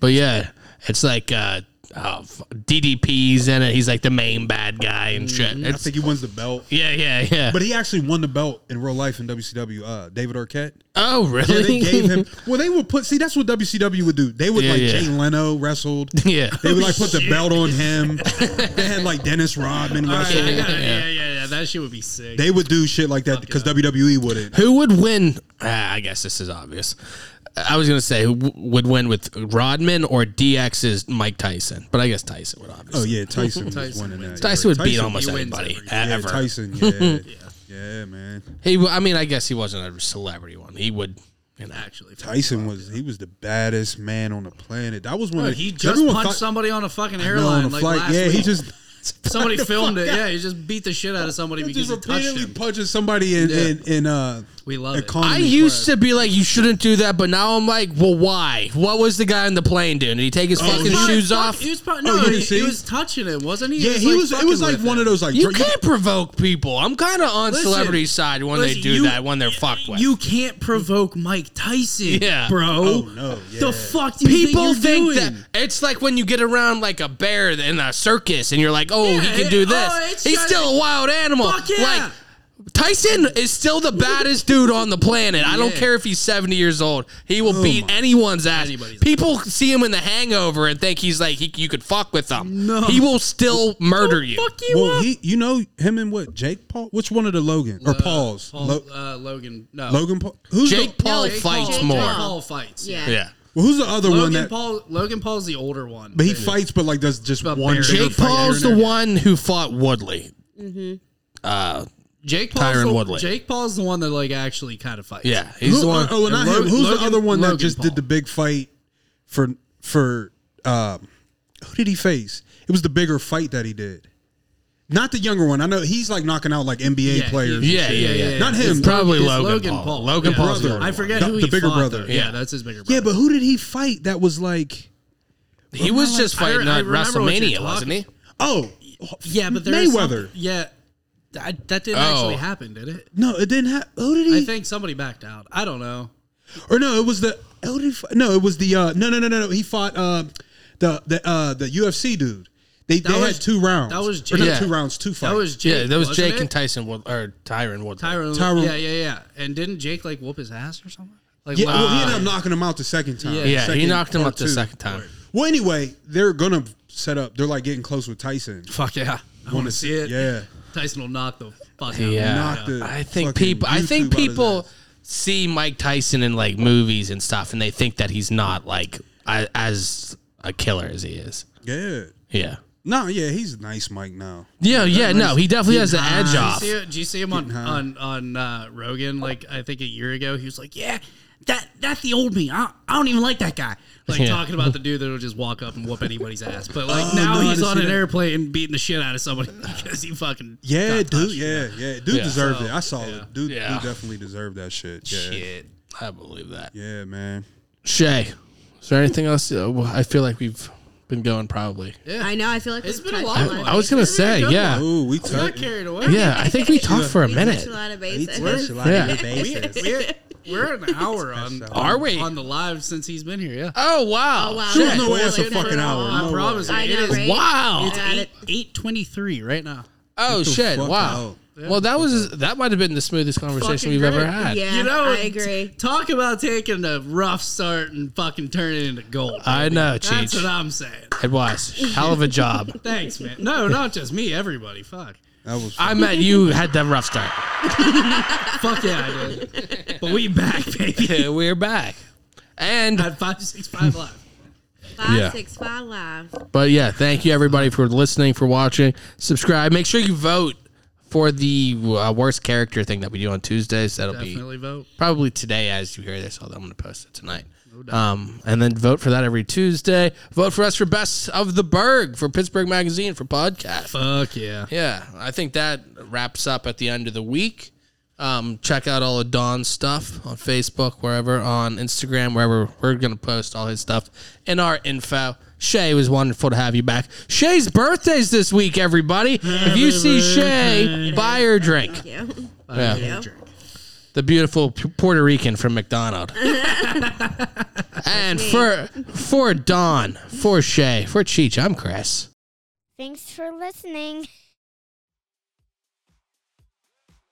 But yeah, it's like uh, uh, f- DDP's in it. He's like the main bad guy and shit. Mm, I think he wins the belt. yeah, yeah, yeah. But he actually won the belt in real life in WCW. Uh, David Arquette. oh, really? Yeah, they gave him. Well, they would put. See, that's what WCW would do. They would Yeah, like yeah. Jay Leno wrestled. Yeah. They would like put the belt on him. they had like Dennis Rodman wrestle. yeah, yeah, yeah, yeah, That shit would be sick. They would do shit like that because WWE wouldn't. Who would win? Ah, I guess this is obvious. I was gonna say who w- would win with Rodman or DX's Mike Tyson, but I guess Tyson would obviously. Oh yeah, Tyson was Tyson winning that. Tyson would beat almost he wins anybody every- Yeah, ever. Tyson. Yeah, yeah, man. He, w- I mean, I guess he wasn't a celebrity one. He would, you know. actually. Tyson was he was the baddest man on the planet. That was one. Bro, of he 'cause just everyone punched thought- somebody on a fucking No, airline on a like flight. last Yeah, week. he just somebody filmed it. Yeah, he just beat the shit out of somebody because just he touched repeatedly him. punching somebody in Yeah. in, in uh. We love it. I used to be like, you shouldn't do that, but now I'm like, well, why? What was the guy on the plane doing? Did he take his oh, fucking he- shoes Fuck, off? He was, pro- Oh, no, you didn't he, see? he was touching him, wasn't he? Yeah, he was. It fucking was like with one him. of those like You dr- can't provoke people. I'm kind of on Listen, celebrity side when they listen, do you- that when they're fucked with. You can't provoke Mike Tyson, Yeah. bro. Oh, no, yeah. The fuck do you People think, think, you're that doing? it's like when you get around like a bear in a circus and you're like, oh, Yeah, he can do it- oh, this. oh, it's He's just- still a wild animal. Fuck yeah. Like Tyson is still the baddest dude on the planet. I don't Yeah. care if he's 70 years old. He will oh beat anyone's ass. Anybody's People see him in the hangover and think he's like, he, you could fuck with him. No. He will still murder you. Fuck you Well, up. he, you know him and what Jake Paul? Which one of the Logan or uh, Paul's? Paul, Lo- uh, Logan, no. Logan Paul. Who's Jake the, Paul Jake fights Paul. more. Jake Paul fights. Yeah. Yeah. well, who's the other one Logan that? Paul. Logan Paul's the older one. but he fights, but like does just About one. Barry. bigger Jake fight Paul's the one who fought Woodley. Mm-hmm. Uh, Jake Paul's Tyron the, Woodley. Jake Paul's the one that like actually kind of fights. Yeah, he's Who- the one. Oh, not Lo- him. Who's Logan- the other one that just Paul. did the big fight for for? Um, who did he face? It was the bigger fight that he did. Not the younger one. I know he's like knocking out like NBA Yeah, players. he- Yeah, yeah, yeah. Not him. It's Probably it's Logan Paul. Logan Yeah. Paul's Brother. I forget The- who the he bigger fought, brother. though. Yeah. Yeah, that's his bigger brother. Yeah, but who did he fight that was like? He was just I fighting I at remember WrestleMania, wasn't he? Oh, yeah, but there is Mayweather. some- yeah, that, that didn't Oh. actually happen, did it? no, it didn't have. Who did he? I think somebody backed out. I don't know. or no, it was the. who did he fight? No, it was the uh, no, no, no, no, no. He fought uh, the the uh, the UFC dude. They, That they was- had two rounds. that was Or not Jake. two rounds, two fights. That was Jake. yeah, that was Jake it? and Tyson Wood or Tyron Woodley. Tyron. Tyron- Yeah, yeah, yeah. And didn't Jake like whoop his ass or something? Like, yeah. like- Well, he ended up knocking him out the second time. Yeah. Yeah, he knocked him out the second time. Well, anyway, they're gonna set up. They're like getting close with Tyson. fuck yeah. I want to see it. Yeah. Tyson will knock the fuck out of Yeah, him. The I think fucking people. I think people see Mike Tyson in like movies and stuff, and they think that he's not like as a killer as he is. Yeah. Yeah. No, yeah, he's nice, Mike. Now. Yeah, yeah, no, he definitely has an edge Did you off. see, it- did you see him on on on uh, Rogan? Like I think a year ago, he was like, "Yeah, that that's the old me. I, I don't even like that guy." Like Yeah. talking about the dude that'll just walk up and whoop anybody's ass. But like Oh, now no, he's on an that. airplane beating the shit out of somebody because he fucking Yeah, got dude. touched. Yeah, yeah. Dude Yeah. deserved So, it. I saw yeah. it. Dude, Yeah. dude definitely deserved that shit. Yeah. Shit, I believe that. Yeah, man. Shay, is there anything else? Uh, I feel like we've been going probably. Yeah. I know. I feel like It's we've been a touched long lot one. I was gonna bases. say, yeah, Ooh, we Got touched. carried away. yeah. I think we talked for a minute. We minute. touched a lot of bases. We touched a Yeah. We're, we're an hour on. Are we? on the live since he's been here? Yeah. Oh wow! Oh, wow. Shit. There's no way it's a fucking hour. all. I No promise way. you, I it know, is right? Wow. It's eight eight twenty three right now. Oh the shit! fuck Wow. out. Well, that was that might have been the smoothest conversation Fucking we've ever great. had. Yeah, you know, I agree. Talk about taking a rough start and fucking turning it into gold. I baby. know, That's Cheech. what I'm saying. It was hell of a job. Thanks, man. No, not just me. Everybody. Fuck. That was. I met you had that rough start. Fuck yeah, I did. But we back, baby. We're back, and At five six five live. Five, Yeah. six, five live. But yeah, thank you everybody for listening, for watching. Subscribe. Make sure you vote for the uh, worst character thing that we do on Tuesdays. That'll Definitely vote. be probably today as you hear this. Although I'm going to post it tonight. Um, and then vote for that every Tuesday. Vote for us for best of the Burgh for Pittsburgh Magazine for podcast. Fuck yeah. Yeah, I think that wraps up at the end of the week. Um, check out all of Don's stuff on Facebook, wherever, on Instagram, wherever. We're going to post all his stuff in our info. Shay, it was wonderful to have you back. Shay's birthday's this week, everybody. if you see Shay, buy her a drink. Thank you. Yeah. Yeah. The beautiful P- Puerto Rican from McDonald. and for for Don, for Shay, for Cheech, I'm Chris. Thanks for listening.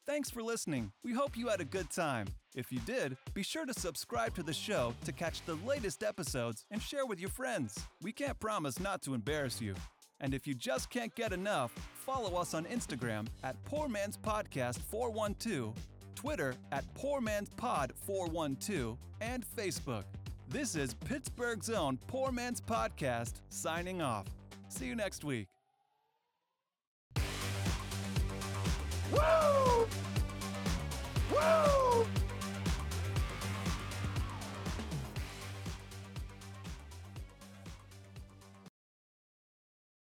Thanks for listening. We hope you had a good time. If you did, be sure to subscribe to the show to catch the latest episodes and share with your friends. We can't promise not to embarrass you. And if you just can't get enough, follow us on Instagram at Poor Man's Podcast 412, Twitter at PoorMan'sPod412, and Facebook. This is Pittsburgh's own Poor Man's Podcast signing off. See you next week. Woo! Woo!